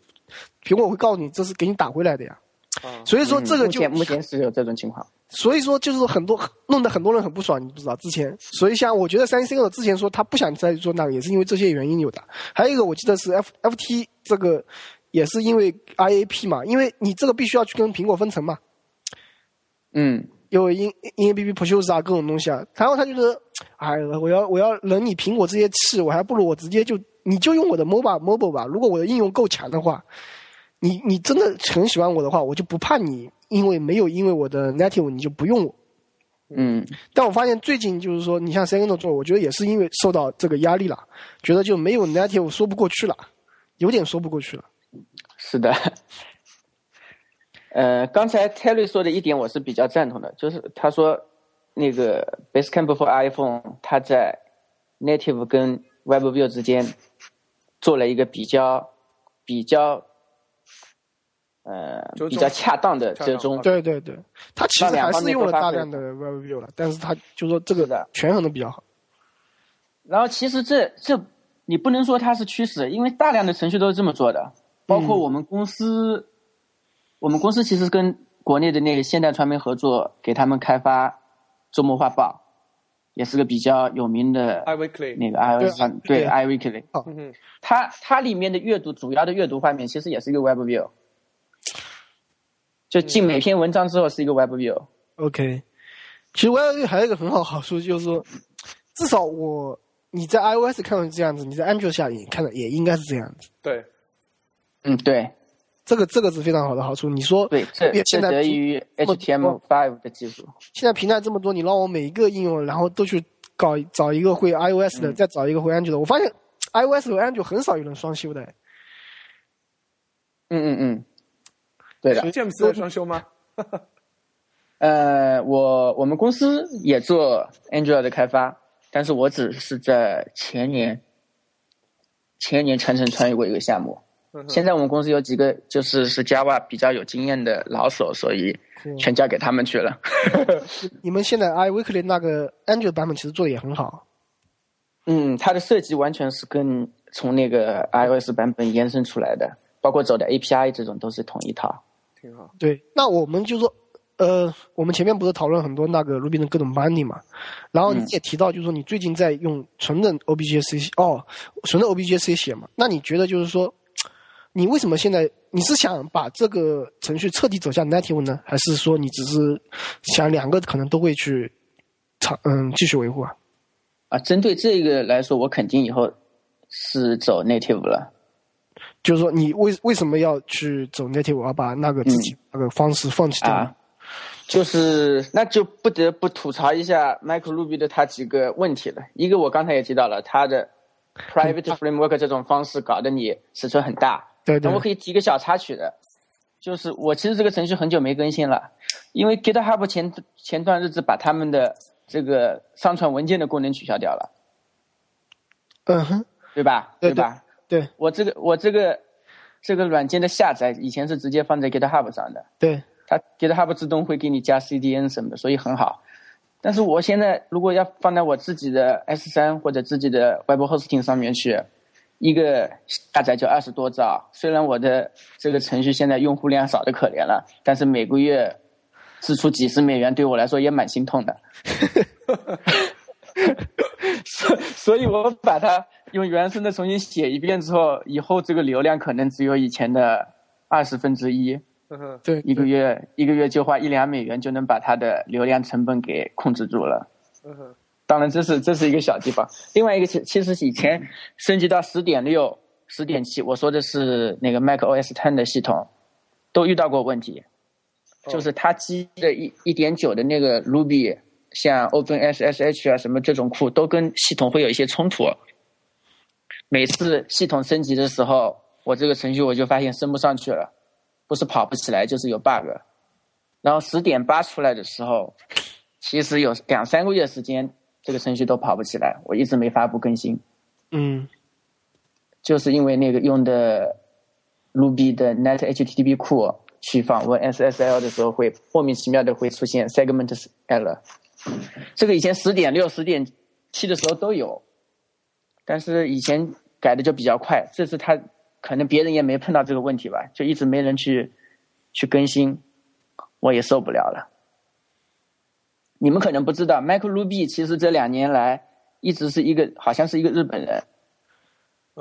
苹果会告诉你这是给你打回来的呀。啊，所以说这个就嗯目前目前是有这种情况。所以说就是很多弄得很多人很不爽，你不知道之前，所以像我觉得三星的之前说他不想再做那个，也是因为这些原因有的。还有一个我记得是 F F T 这个也是因为 I A P 嘛，因为你这个必须要去跟苹果分成嘛，嗯，有 In In A P P Produce 啊各种东西啊，然后他就是，哎，我要我要忍你苹果这些气，我还不如我直接就你就用我的 Mobile Mobile 吧，如果我的应用够强的话，你你真的很喜欢我的话，我就不怕你因为没有因为我的 Native 你就不用我。嗯，但我发现最近就是说，你像 Second 做，我觉得也是因为受到这个压力了，觉得就没有 Native 说不过去了，有点说不过去了。是的。呃，刚才 Terry 说的一点我是比较赞同的，就是他说那个 Basecamp for iPhone，它在 Native 跟 WebView 之间做了一个比较比较呃比较恰当的折中。对对对，它其实两还是用了大量的 WebView 了，但是它就说这个的。权衡的比较好。然后其实这这你不能说它是趋势，因为大量的程序都是这么做的，包括我们公司，我们公司其实跟国内的那个现代传媒合作，给他们开发周末画报，也是个比较有名的 iWeekly，那个 iOS 对对 iWeekly，嗯哼，它它里面的阅读主要的阅读画面其实也是一个 WebView，就进每篇文章之后是一个 WebView，OK，其实 WebView 还有一个很好好处就是说，至少我你在 iOS 看到是这样子，你在 Android 下也看到也应该是这样子。对，嗯，对这个这个是非常好的好处。你说对，这这也现在得益于 HTML5 的技术。现在平台这么多，你让我每一个应用，然后都去搞找一个会 iOS 的，嗯再找一个会 Android 的。我发现 iOS 和 Android 很少有人双修的。嗯嗯嗯，对的。詹姆斯在双修吗？呃，我我们公司也做 Android 的开发，但是我只是在前年前年全程参与过一个项目。现在我们公司有几个就是是 Java 比较有经验的老手，所以全交给他们去了。你们现在 iWeekly 那个 Android 版本其实做的也很好。嗯，它的设计完全是跟从那个 iOS 版本延伸出来的，包括走的 API 这种都是同一套。挺好。对，那我们就说，呃，我们前面不是讨论很多那个 Ruby 的各种 binding 嘛，然后你嗯也提到，就是说你最近在用纯的 OBJC 哦，纯的 OBJC 写嘛，那你觉得就是说，你为什么现在你是想把这个程序彻底走向 native 呢，还是说你只是想两个可能都会去长嗯继续维护啊？啊，针对这个来说，我肯定以后是走 native 了。就是说你为为什么要去走 native，而把那个自己那个方式放弃掉呢？啊，就是那就不得不吐槽一下 Michael Ruby 的它几个问题了。一个我刚才也提到了，它的 private framework 这种方式搞得你尺寸很大。对对那我可以提个小插曲的，就是我其实这个程序很久没更新了，因为 GitHub 前前段日子把他们的这个上传文件的功能取消掉了，嗯哼，对吧？对吧？对我这个我这个这个软件的下载以前是直接放在 GitHub 上的，对，它 GitHub 自动会给你加 CDN 什么的，所以很好。但是我现在如果要放在我自己的 S 3或者自己的 Web Hosting 上面去，一个下载就二十多兆。虽然我的这个程序现在用户量少的可怜了，但是每个月支出几十美元对我来说也蛮心痛的。所所以，我把它用原生的重新写一遍之后，以后这个流量可能只有以前的二十分之一。对，一个月一个月就花一两美元就能把它的流量成本给控制住了。嗯，当然，这是这是一个小地方。另外一个其其实以前升级到十点六、十点七，我说的是那个 Mac OS Ten 的系统，都遇到过问题，就是它基的一一点九的那个 Ruby，像 OpenSSH 啊什么这种库，都跟系统会有一些冲突。每次系统升级的时候，我这个程序我就发现升不上去了，不是跑不起来，就是有 bug。然后十点八出来的时候，其实有两三个月时间，这个程序都跑不起来，我一直没发布更新，嗯就是因为那个用的 Ruby 的 Net HTTP 库去访问 SSL 的时候，会莫名其妙的会出现 segment error。这个以前十点六、十点七的时候都有，但是以前改的就比较快，这次他可能别人也没碰到这个问题吧，就一直没人去去更新。我也受不了了。你们可能不知道，Michael Ruby 其实这两年来一直是一个，好像是一个日本人，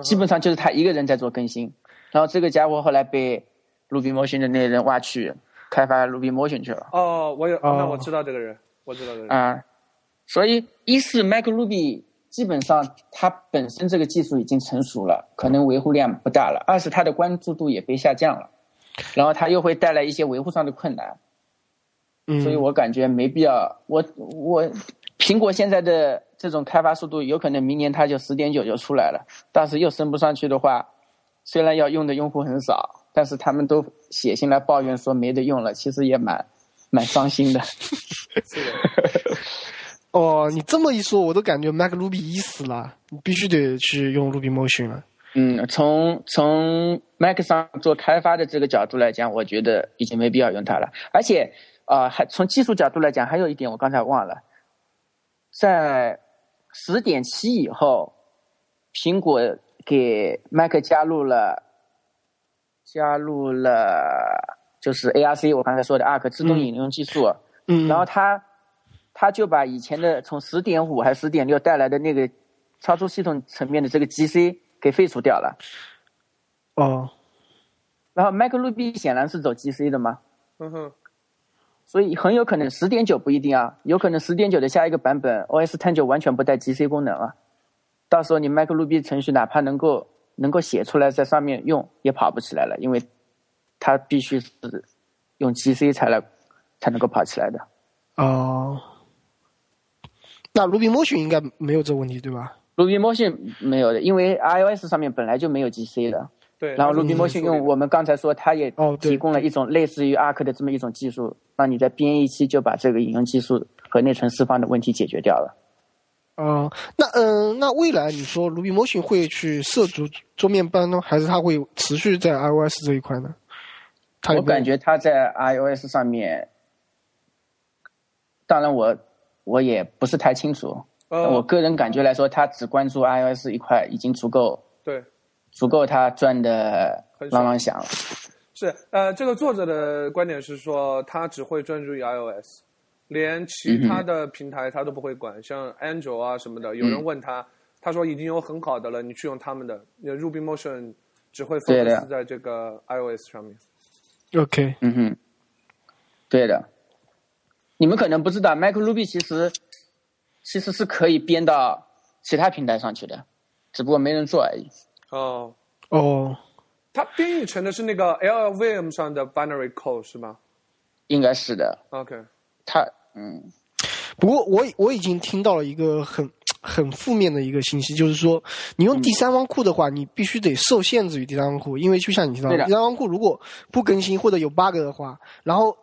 基本上就是他一个人在做更新。然后这个家伙后来被 Ruby Motion 的那些人挖去开发 Ruby Motion 去了。哦，我有，那我知道这个人，我知道这个人。啊，所以一是 Michael Ruby 基本上它本身这个技术已经成熟了，可能维护量不大了；二是它的关注度也被下降了，然后它又会带来一些维护上的困难。嗯，所以我感觉没必要。我我苹果现在的这种开发速度，有可能明年它就十点九就出来了，但是又升不上去的话，虽然要用的用户很少，但是他们都写信来抱怨说没得用了，其实也蛮蛮伤心的。是的。哦，你这么一说，我都感觉 Mac Ruby 已死了，你必须得去用 Ruby Motion 了。嗯，从从 Mac 上做开发的这个角度来讲，我觉得已经没必要用它了，而且。啊，还从技术角度来讲，还有一点我刚才忘了，在十点七以后，苹果给 Mac 加入了加入了就是 ARC，我刚才说的 Arc 自动引用技术，嗯，然后他他就把以前的从十点五还是十点六带来的那个操作系统层面的这个 GC 给废除掉了。哦，然后 Mac Ruby 显然是走 GC 的嘛，嗯哼。所以很有可能十点九不一定啊，有可能十点九的下一个版本 OS 探九完全不带 GC 功能了。到时候你 Mac Ruby 程序哪怕能够能够写出来在上面用，也跑不起来了，因为它必须是用 GC 才来才能够跑起来的。哦，那 Ruby Motion 应该没有这个问题对吧？Ruby Motion 没有的，因为 iOS 上面本来就没有 GC 的。对，然后 Ruby Motion 用我们刚才说，它也哦提供了一种类似于 Arc 的这么一种技术，让你在编译期就把这个引用技术和内存释放的问题解决掉了。哦，那嗯，那未来你说 Ruby Motion 会去涉足桌面端呢，还是它会持续在 iOS 这一块呢？我感觉它在 iOS 上面，当然我我也不是太清楚。我个人感觉来说，他只关注 iOS 一块已经足够。对。足够他赚的朗朗响了。是，呃，这个作者的观点是说，他只会专注于 iOS，连其他的平台他都不会管，像 Android 啊什么的。有人问他，他说已经有很好的了，你去用他们的。Ruby Motion 只会 focus 在这个 iOS 上面。OK，嗯哼，对的。你们可能不知道，Micro Ruby 其实其实是可以编到其他平台上去的，只不过没人做而已。哦哦，它编译成的是那个 LLVM 上的 binary code 是吗？应该是的。OK，它嗯，不过我我已经听到了一个很很负面的一个信息，就是说你用第三方库的话，你必须得受限制于第三方库，因为就像你知道，第三方库如果不更新或者有 bug 的话，然后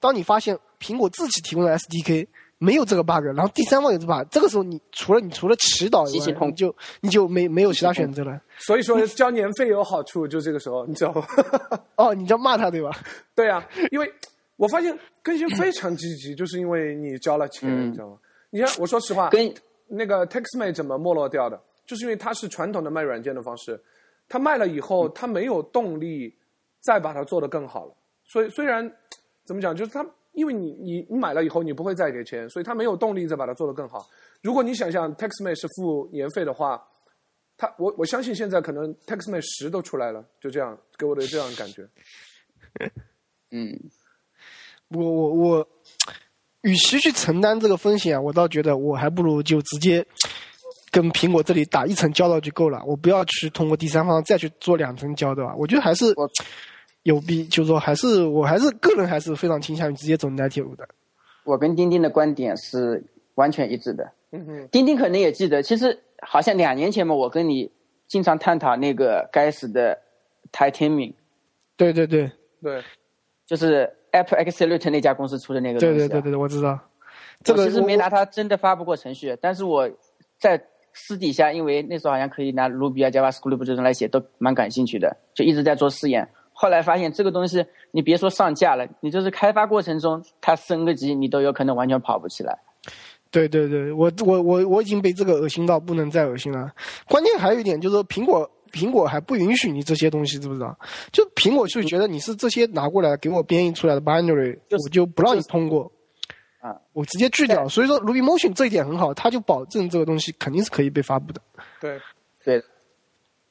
当你发现苹果自己提供的 SDK。没有这个 bug，然后第三方有这 bug，这个时候你除了你除了祈祷以外，你就你就没没有其他选择了。所以说交年费有好处，就这个时候你知道吗？哦，你叫骂他对吧？对啊，因为我发现更新非常积极，就是因为你交了钱，你知道吗？你看，我说实话，跟那个 TextMate 怎么没落掉的？就是因为它是传统的卖软件的方式，它卖了以后，它没有动力再把它做得更好了。所以虽然怎么讲，就是它。因为你你你买了以后你不会再给钱，所以他没有动力再把它做得更好。如果你想象 TextMate 是付年费的话，他我我相信现在可能 TextMate 十都出来了，就这样给我的这样感觉。嗯，我我我，与其去承担这个风险，我倒觉得我还不如就直接跟苹果这里打一层交道就够了，我不要去通过第三方再去做两层交道啊。我觉得还是。有必就是说，还是我还是个人还是非常倾向于直接走奈铁路的。我跟钉钉的观点是完全一致的。嗯哼，钉钉可能也记得，其实好像两年前嘛，我跟你经常探讨那个该死的 Titanium。对对对对，就是 Apple Accelerate 那家公司出的那个东西。对对对对对，我知道。这个其实没拿它真的发布过程序，但是我在私底下，因为那时候好像可以拿 Ruby 啊、JavaScript 这种来写，都蛮感兴趣的，就一直在做试验。后来发现这个东西，你别说上架了，你就是开发过程中它升个级，你都有可能完全跑不起来。对对对，我我我我已经被这个恶心到不能再恶心了。关键还有一点就是说，苹果苹果还不允许你这些东西，知不知道？就苹果就觉得你是这些拿过来给我编译出来的 binary，就是我就不让你通过。啊，我直接拒掉。所以说 Ruby Motion 这一点很好，它就保证这个东西肯定是可以被发布的。对，对，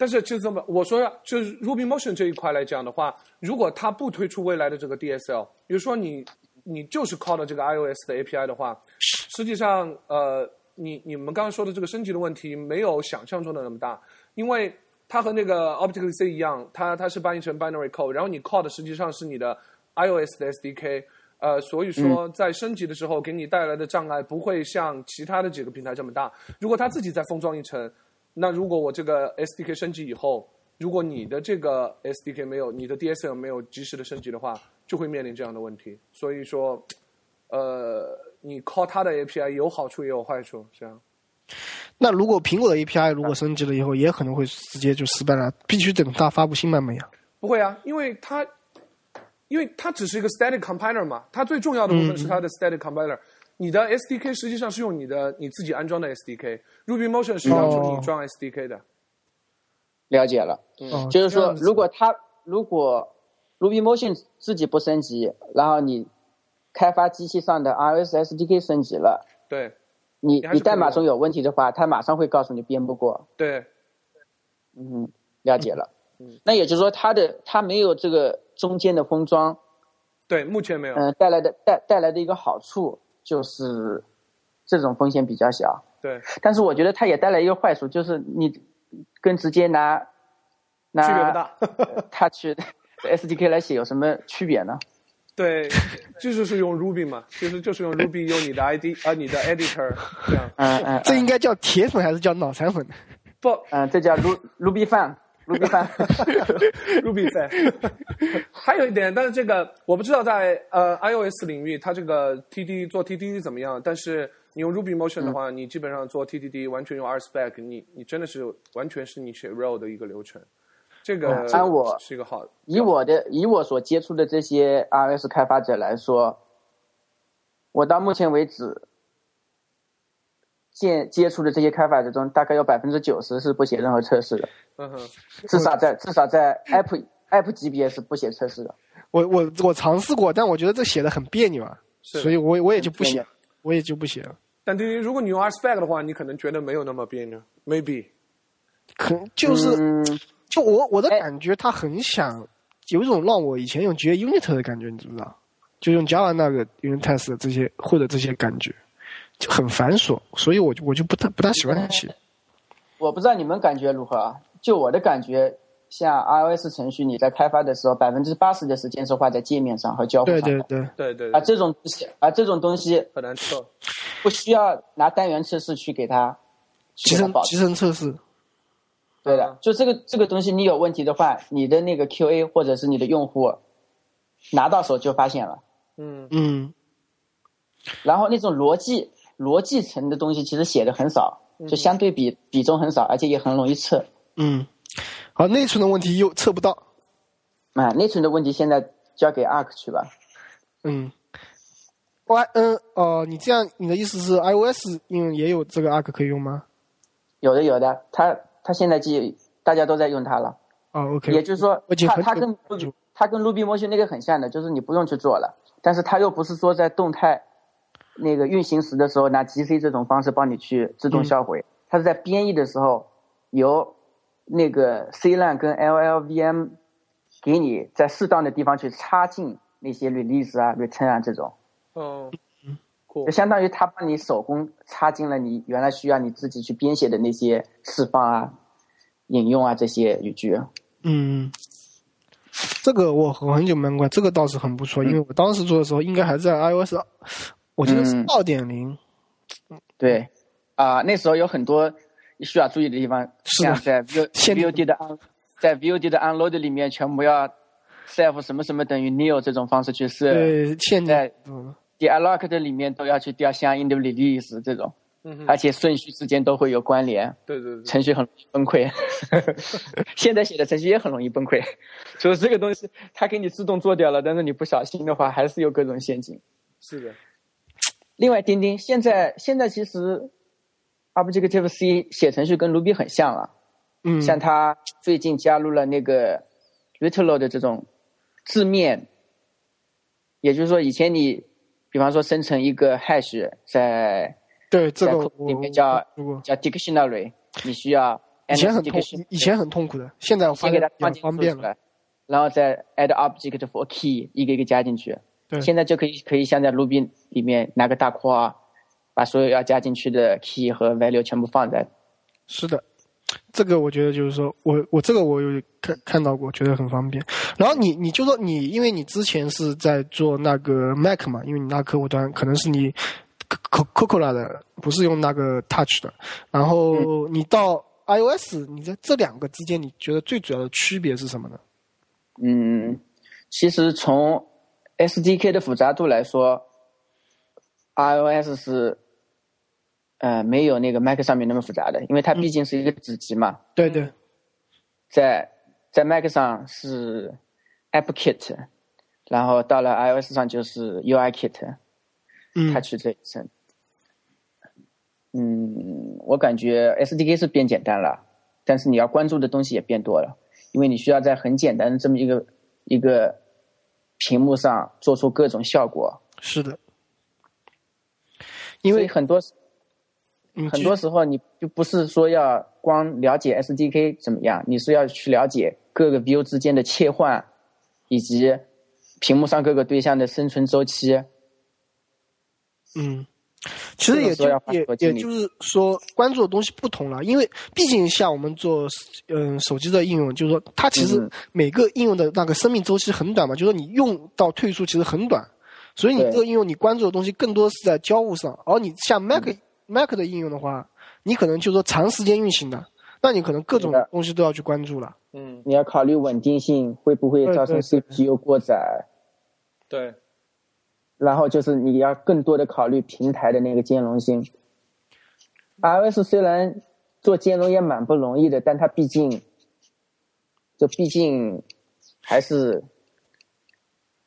但是就这么我说呀，就是 Ruby Motion 这一块来讲的话，如果它不推出未来的这个 DSL，比如说你你就是 call 的这个 iOS 的 API 的话，实际上呃，你你们刚刚说的这个升级的问题没有想象中的那么大，因为它和那个 Objective C 一样，它它是翻译成 binary code，然后你 call 的实际上是你的 iOS 的 SDK。呃，所以说在升级的时候给你带来的障碍不会像其他的几个平台这么大。如果它自己再封装一层，那如果我这个 SDK 升级以后，如果你的这个 SDK 没有，你的 DSL 没有及时的升级的话，就会面临这样的问题。所以说，呃，你 call 它的 API 有好处也有坏处，这样。那如果苹果的 API 如果升级了以后，也可能会直接就失败了，必须等它发布新版本呀。不会啊，因为它。因为它只是一个 static compiler 嘛，它最重要的部分是它的 static compiler。你的 SDK 实际上是用你的你自己安装的 SDK，Ruby Motion 是要求你装 SDK 的。了解了，嗯就是说，如果它如果 Ruby Motion 自己不升级，然后你开发机器上的 iOS SDK 升级了，对。你你代码中有问题的话，它马上会告诉你编不过。对，嗯，了解了。嗯。那也就是说，它的它没有这个中间的封装，对，目前没有。嗯、带来的带带来的一个好处就是这种风险比较小。对，但是我觉得它也带来一个坏处，就是你跟直接拿拿区别不大。它去 SDK 来写有什么区别呢？对，这就是是用 Ruby 嘛，其实就是用 Ruby 用你的 ID 啊，你的 editor 这样。嗯嗯，这应该叫铁粉还是叫脑残粉？不嗯，这叫 Ru Ruby 饭，Ruby 饭。Ruby 在。还有一点，但是这个我不知道在呃 iOS 领域，它这个 TD 做 TDD 怎么样？但是你用 Ruby Motion 的话，你基本上做 TDD 完全用 RSpec，你你真的是完全是你写 row 的一个流程。这个嗯按我是一个好，以我的以我所接触的这些 iOS 开发者来说，我到目前为止接接触的这些开发者中，大概有百分之九十是不写任何测试的，嗯哼，至少在至少在 App App 级别是不写测试的。我我我尝试过，但我觉得这写的很别扭啊，是所以我我也就不写我也就不写了。但对于如果你用 RSpec 的话，你可能觉得没有那么别扭，maybe。可能就是、嗯，就我我的哎感觉，他很想有一种让我以前用 J Unit 的感觉，你知不知道？就用 Java 那个 Unit Test 的这些或者这些感觉，就很繁琐，所以我就我就不太不大喜欢写。我不知道你们感觉如何啊？就我的感觉，像 iOS 程序你在开发的时候，百分之八十的时间是花在界面上和交互上的。对对对，啊，对对啊，这种东西啊，这种东西很难测。不需要拿单元测试去给它集成集。成测试，对的嗯，就这个这个东西，你有问题的话，你的那个 QA 或者是你的用户拿到手就发现了。嗯，嗯，然后那种逻辑逻辑层的东西，其实写的很少，就相对比比重很少，而且也很容易测。嗯，好，内存的问题又测不到，啊，内存的问题现在交给 Arc 去吧。嗯，Y 嗯哦，你这样你的意思是 iOS 用也有这个 Arc 可以用吗？有的有的，它它现在既大家都在用它了，哦，OK，也就是说它它跟它跟 Ruby Motion 那个很像的，就是你不用去做了，但是它又不是说在动态那个运行时的时候拿 GC 这种方式帮你去自动销毁，它是在编译的时候由那个 CLang 跟 LLVM 给你在适当的地方去插进那些 release 啊、return 啊这种，哦，酷就，相当于它帮你手工插进了你原来需要你自己去编写的那些释放啊、引用啊这些语句。嗯，这个我我很久没用过，这个倒是很不错，因为我当时做的时候应该还在 iOS，我觉得是嗯。二点零，对，啊、那时候有很多需要注意的地方，像在 V 限 VOD 的 un 在 VOD 的 unload 里面，全部要 self 什么什么等于 nil 这种方式去设，对，现在，嗯。Dialog 的里面都要去调相应的 release 这种，嗯，而且顺序之间都会有关联，对对对，程序很崩溃。现在写的程序也很容易崩溃，所以这个东西它给你自动做掉了，但是你不小心的话，还是有各种陷阱。是的，另外，钉钉现在现在其实 Objective C 写程序跟 Ruby 很像了，嗯，像它最近加入了那个 Ritual 的这种字面，也就是说，以前你比方说生成一个 hash 在在对这个里面叫叫 dictionary，你需要以前很痛 dictionary，，以前很痛苦的，现在我发先给它放进方便了。出来，然后再 add object for key 一个一个加进去。对现在就可以可以像在 Ruby 里面拿个大括号，把所有要加进去的 key 和 value 全部放在。是的，这个我觉得就是说我我这个我有看看到过，觉得很方便。然后你你就说你，因为你之前是在做那个 Mac 嘛，因为你那客户端可能是你 Co Cocola 的，不是用那个 Touch 的。然后你到 iOS，你在这两个之间，你觉得最主要的区别是什么呢？嗯，其实从 SDK 的复杂度来说，iOS 是呃没有那个 Mac 上面那么复杂的，因为它毕竟是一个子集嘛，对对，在在 Mac 上是 AppKit，然后到了 iOS 上就是 UIKit，嗯。它去这一层。嗯，我感觉 SDK 是变简单了，但是你要关注的东西也变多了，因为你需要在很简单的这么一个一个屏幕上做出各种效果，是的，因为很多嗯很多时候你就不是说要光了解 SDK 怎么样，你是要去了解各个 view 之间的切换，以及屏幕上各个对象的生存周期。嗯，其实也就也也就是说，关注的东西不同了，因为毕竟像我们做嗯手机的应用，就是说它其实嗯。每个应用的那个生命周期很短嘛，就是说你用到退出其实很短，所以你这个应用你关注的东西更多是在交互上，而你像 Mac、Mac 嗯的应用的话，你可能就是说长时间运行的，那你可能各种的。东西都要去关注了。嗯，你要考虑稳定性会不会造成 CPU 过载，对，然后就是你要更多的考虑平台的那个兼容性。iOS 虽然做兼容也蛮不容易的，但它毕竟，这毕竟还是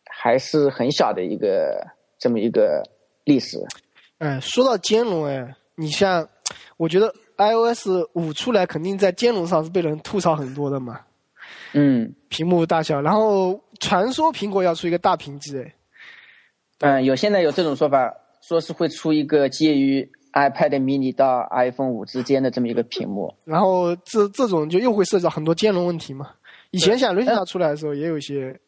还是很小的一个这么一个历史。哎，说到兼容，哎，你像，我觉得 iOS 五出来肯定在兼容上是被人吐槽很多的嘛。嗯屏幕大小，然后传说苹果要出一个大屏机，哎，嗯，有现在有这种说法，说是会出一个介于 iPad mini 到 iPhone 五之间的这么一个屏幕。然后这这种就又会涉及到很多兼容问题嘛。以前像 Retina 出来的时候，也有一些，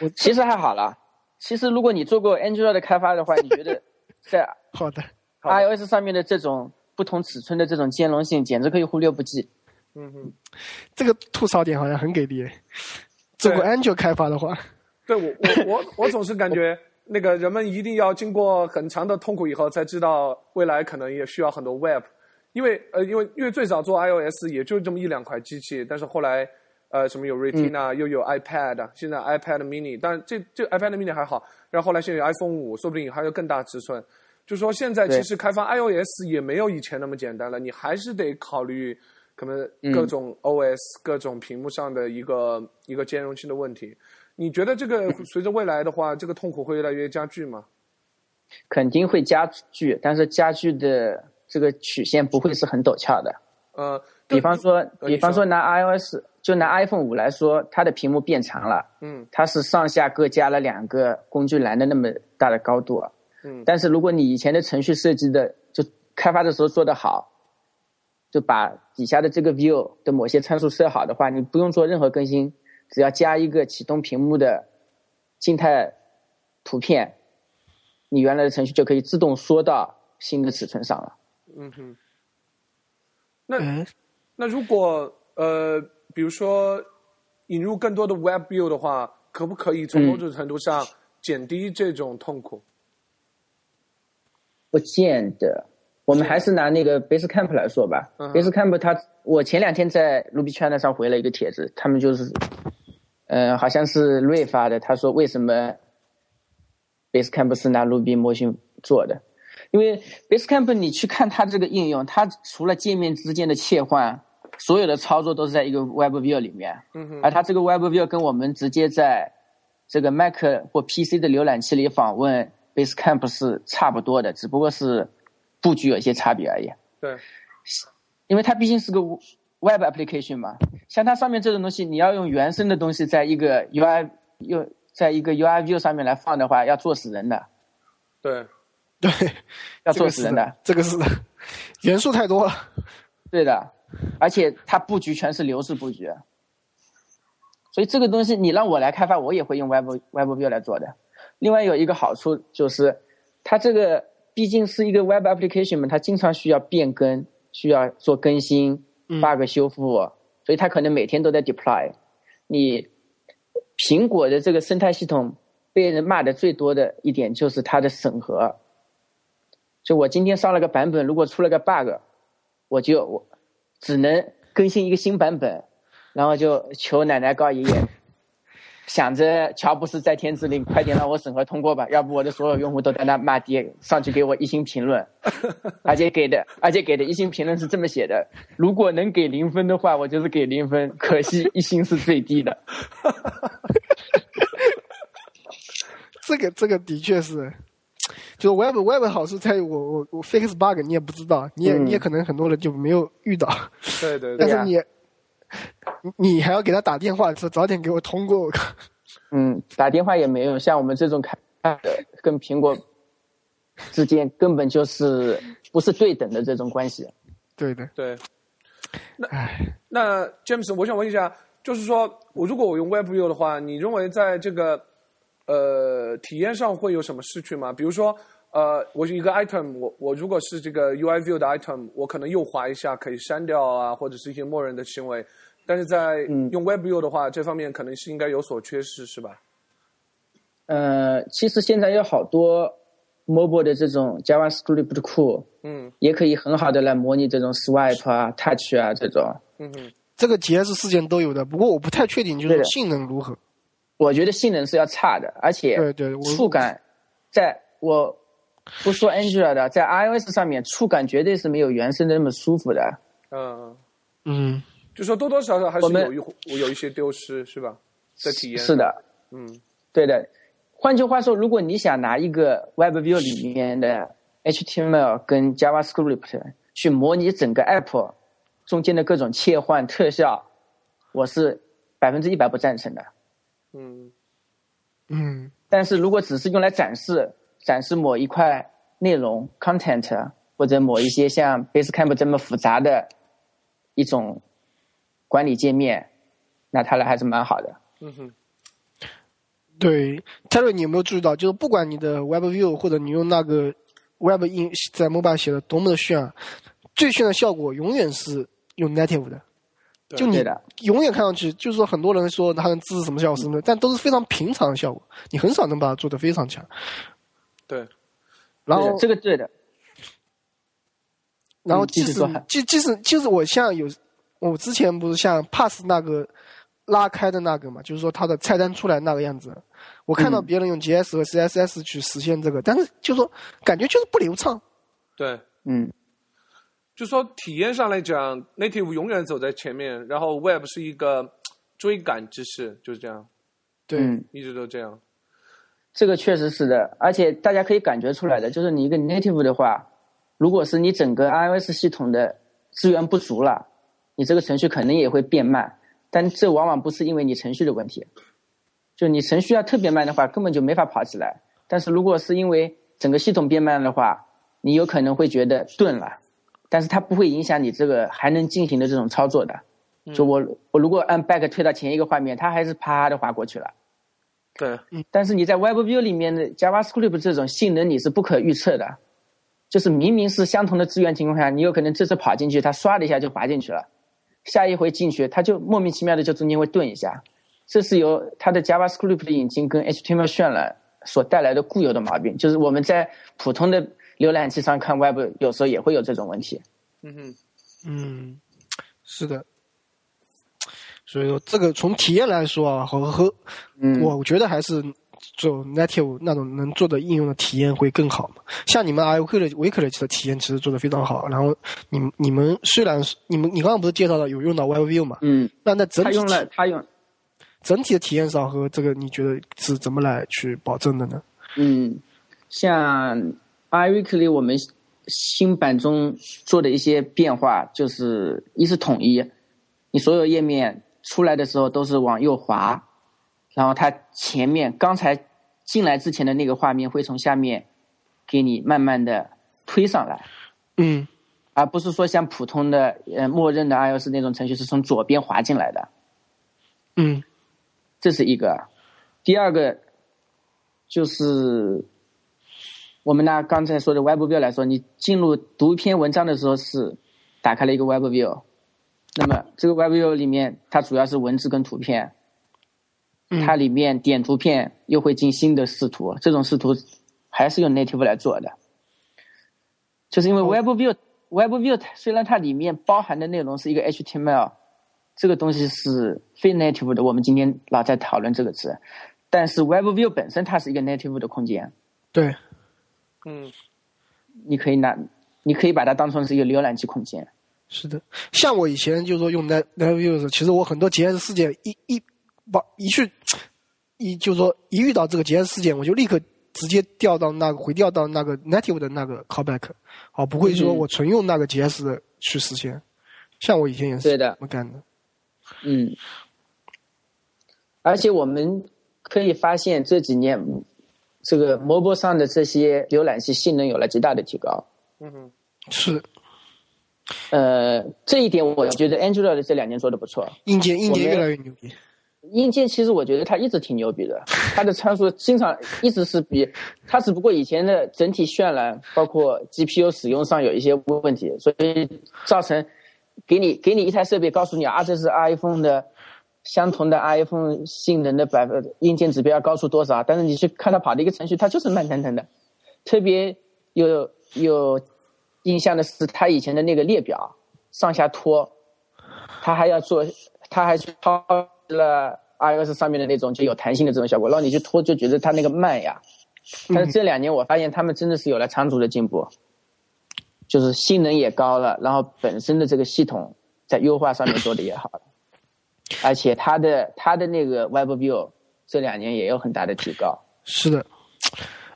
我其实还好啦。其实如果你做过 Android 的开发的话，你觉得 在好的，iOS 上面的这种不同尺寸的这种兼容性，简直可以忽略不计。嗯哼，这个吐槽点好像很给力。哎做过 Android 开发的话，对我我我我总是感觉那个人们一定要经过很长的痛苦以后，才知道未来可能也需要很多 Web，因为呃因为因为最早做 iOS 也就这么一两块机器，但是后来呃什么有 Retina、又有 iPad，现在 iPad mini，但这这 iPad mini 还好，然后后来现在有 iPhone 五，说不定还有更大尺寸。就说现在其实开发 iOS 也没有以前那么简单了，你还是得考虑可能各种 OS、各种屏幕上的一个一个兼容性的问题。你觉得这个随着未来的话，这个痛苦会越来越加剧吗？肯定会加剧，但是加剧的这个曲线不会是很陡峭的。呃，比方说，呃比方说拿 iOS，就拿 iPhone 五来说，它的屏幕变长了，嗯它是上下各加了两个工具栏的那么大的高度。嗯但是如果你以前的程序设计的就开发的时候做得好，就把底下的这个 view 的某些参数设好的话，你不用做任何更新，只要加一个启动屏幕的静态图片，你原来的程序就可以自动缩到新的尺寸上了。嗯哼。那哎，那如果呃，比如说引入更多的 Web View 的话，可不可以从某种程度上减低这种痛苦？不见得。我们还是拿那个 Basecamp 来说吧。嗯哼 Basecamp 它，我前两天在 Ruby China 上回了一个帖子，他们就是，呃，好像是瑞发的，他说为什么 Basecamp 是拿 Ruby Motion 做的？因为 Basecamp 你去看它这个应用，它除了界面之间的切换，所有的操作都是在一个 Web View 里面，嗯，而它这个 Web View 跟我们直接在这个 Mac 或 PC 的浏览器里访问 Basecamp 是差不多的，只不过是布局有一些差别而已。对，因为它毕竟是个 Web application 嘛，像它上面这种东西，你要用原生的东西在一个 UI 又在一个 UI view 上面来放的话，要做死人的，对，对，要做死人的。这个是的，元素太多了。对的，而且它布局全是流式布局，所以这个东西你让我来开发，我也会用 Web Web View 来做的。另外有一个好处就是，它这个毕竟是一个 Web application 嘛，它经常需要变更，需要做更新、嗯 bug 修复，所以它可能每天都在 deploy。你苹果的这个生态系统被人骂的最多的一点就是它的审核。就我今天上了个版本，如果出了个 bug，我就我只能更新一个新版本，然后就求奶奶告爷爷，想着乔布斯在天之灵，快点让我审核通过吧，要不我的所有用户都在那骂爹，上去给我一星评论，而且给的而且给的一星评论是这么写的：如果能给零分的话，我就是给零分，可惜一星是最低的。这个这个的确是，就是 Web Web 好处在于我我我 fix bug 你也不知道，你也、嗯。你也可能很多人就没有遇到，对对对。但是你、你 你还要给他打电话说早点给我通过，我靠嗯，打电话也没用，像我们这种开的跟苹果之间根本就是不是对等的这种关系。对的，对。唉，那 James，我想问一下，就是说我如果我用 Web View 的话，你认为在这个呃体验上会有什么失去吗？比如说，呃，我是一个 item，我我如果是这个 UI View 的 item，我可能右滑一下可以删掉啊，或者是一些默认的行为，但是在嗯用 Web View 的话，这方面可能是应该有所缺失，是吧？呃，其实现在有好多 mobile 的这种 JavaScript 库，嗯也可以很好的来模拟这种 swipe 啊、touch 啊这种。嗯哼，这个 JS 事件都有的，不过我不太确定，就是性能如何。我觉得性能是要差的，而且对对，触感，在我不说 Android 的，在 iOS 上面触感绝对是没有原生的那么舒服的。嗯，嗯，就说多多少少还是有一有一些丢失，是吧？在体验是，的，嗯对的。换句话说，如果你想拿一个 Web View 里面的 HTML 跟 JavaScript 去模拟整个 App 中间的各种切换特效，我是百分之一百不赞成的。嗯嗯，但是如果只是用来展示展示某一块内容 content 或者某一些像 Basecamp 这么复杂的一种管理界面，那它来还是蛮好的。嗯哼，对，，Terry，，你有没有注意到，就是不管你的 Web View 或者你用那个 Web 印在 mobile 写的多么的炫啊，最炫的效果永远是用 native 的。对就你的永远看上去，就是说很多人说它能支持什么效果什么的，但都是非常平常的效果，你很少能把它做得非常强。对，然后，这个对的，然后即使即即使就是我像有，我之前不是像 Pass 那个拉开的那个嘛，就是说它的菜单出来那个样子，我看到嗯。别人用 JS 和 CSS 去实现这个，但是就说感觉就是不流畅。对，嗯，就说体验上来讲，Native 永远走在前面，然后 Web 是一个追赶之势，就是这样，对，嗯。一直都这样。这个确实是的，而且大家可以感觉出来的，就是你一个 native 的话，如果是你整个 iOS 系统的资源不足了，你这个程序可能也会变慢，但这往往不是因为你程序的问题，就你程序要特别慢的话，根本就没法跑起来。但是如果是因为整个系统变慢的话，你有可能会觉得顿了，但是它不会影响你这个还能进行的这种操作的。就我我如果按 back 推到前一个画面，它还是啪的划过去了。对，但是你在 Web View 里面的 JavaScript 这种性能你是不可预测的，就是明明是相同的资源情况下，你有可能这次跑进去，它唰的一下就滑进去了，下一回进去它就莫名其妙的就中间会顿一下，这是由它的 JavaScript 的引擎跟 HTML 渲染所带来的固有的毛病，就是我们在普通的浏览器上看 Web 有时候也会有这种问题。嗯嗯，嗯，是的。所以说，这个从体验来说啊，和和嗯，我觉得还是做 native 那种能做的应用的体验会更好嘛。像你们 i o k 的 w a k e 的体验其实做的非常好。然后你们你们虽然是你们你刚刚不是介绍了有用到 Web View 嘛？嗯，那那整体他用了体他用整体的体验上和这个你觉得是怎么来去保证的呢？嗯，像 iWeekly 我们新版中做的一些变化，就是一是统一，你所有页面出来的时候都是往右滑，然后它前面刚才进来之前的那个画面会从下面给你慢慢的推上来，嗯而不是说像普通的呃默认的 iOS 那种程序是从左边滑进来的。嗯这是一个。第二个就是我们拿刚才说的 Web View 来说，你进入读一篇文章的时候是打开了一个 Web View，那么这个 Web View 里面它主要是文字跟图片，嗯，它里面点图片又会进新的视图，这种视图还是用 Native 来做的，就是因为哦。Web View、Web View 虽然它里面包含的内容是一个 HTML，这个东西是非 Native 的，我们今天老在讨论这个词，但是 Web View 本身它是一个 Native 的空间，对，嗯，你可以拿，你可以把它当成是一个浏览器空间。是的。像我以前就说用 Net 的时候，其实我很多 JS 事件一一把一去一就说一遇到这个 JS 事件，我就立刻直接调到那个回调到那个 Native 的那个 callback，好，不会说嗯我纯用那个 JS 的去实现。像我以前也是这么干的。嗯，而且我们可以发现这几年这个 mobile 上的这些浏览器性能有了极大的提高。嗯哼，是呃，这一点我觉得 Angela 的这两年做的不错。硬件硬件越来越牛逼。硬件其实我觉得它一直挺牛逼的，它的参数经常一直是比它只不过以前的整体渲染包括 GPU 使用上有一些问题，所以造成给你给你一台设备告诉你啊这是 iPhone 的相同的 iPhone 性能的百分硬件指标要高出多少，但是你去看它跑的一个程序，它就是慢腾腾的，特别有有印象的是他以前的那个列表上下拖，他还要做，他还去抄了 iOS 上面的那种就有弹性的这种效果，让你去拖就觉得它那个慢呀。但是这两年我发现他们真的是有了长足的进步，就是性能也高了，然后本身的这个系统在优化上面做的也好了，而且它的它的那个 Web View 这两年也有很大的提高。是的，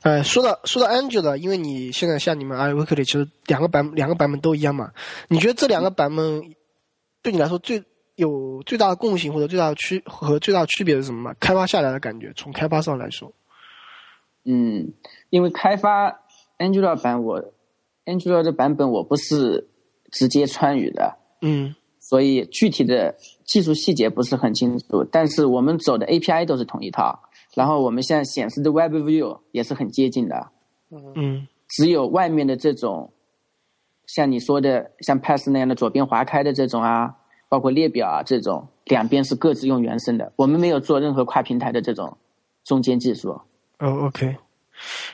呃，说到说到 Android，因为你现在像你们 iWorkly 其实两个版两个版本都一样嘛。你觉得这两个版本对你来说最有最大的共性或者最大的区和最大的区别是什么嘛？开发下来的感觉，从开发上来说，嗯，因为开发 Android 版我 Android 的版本我不是直接参与的，嗯所以具体的技术细节不是很清楚。但是我们走的 API 都是同一套，然后我们现在显示的 Web View 也是很接近的，嗯只有外面的这种，像你说的像 Pass 那样的左边划开的这种啊，包括列表啊这种，两边是各自用原生的，我们没有做任何跨平台的这种中间技术。哦，OK。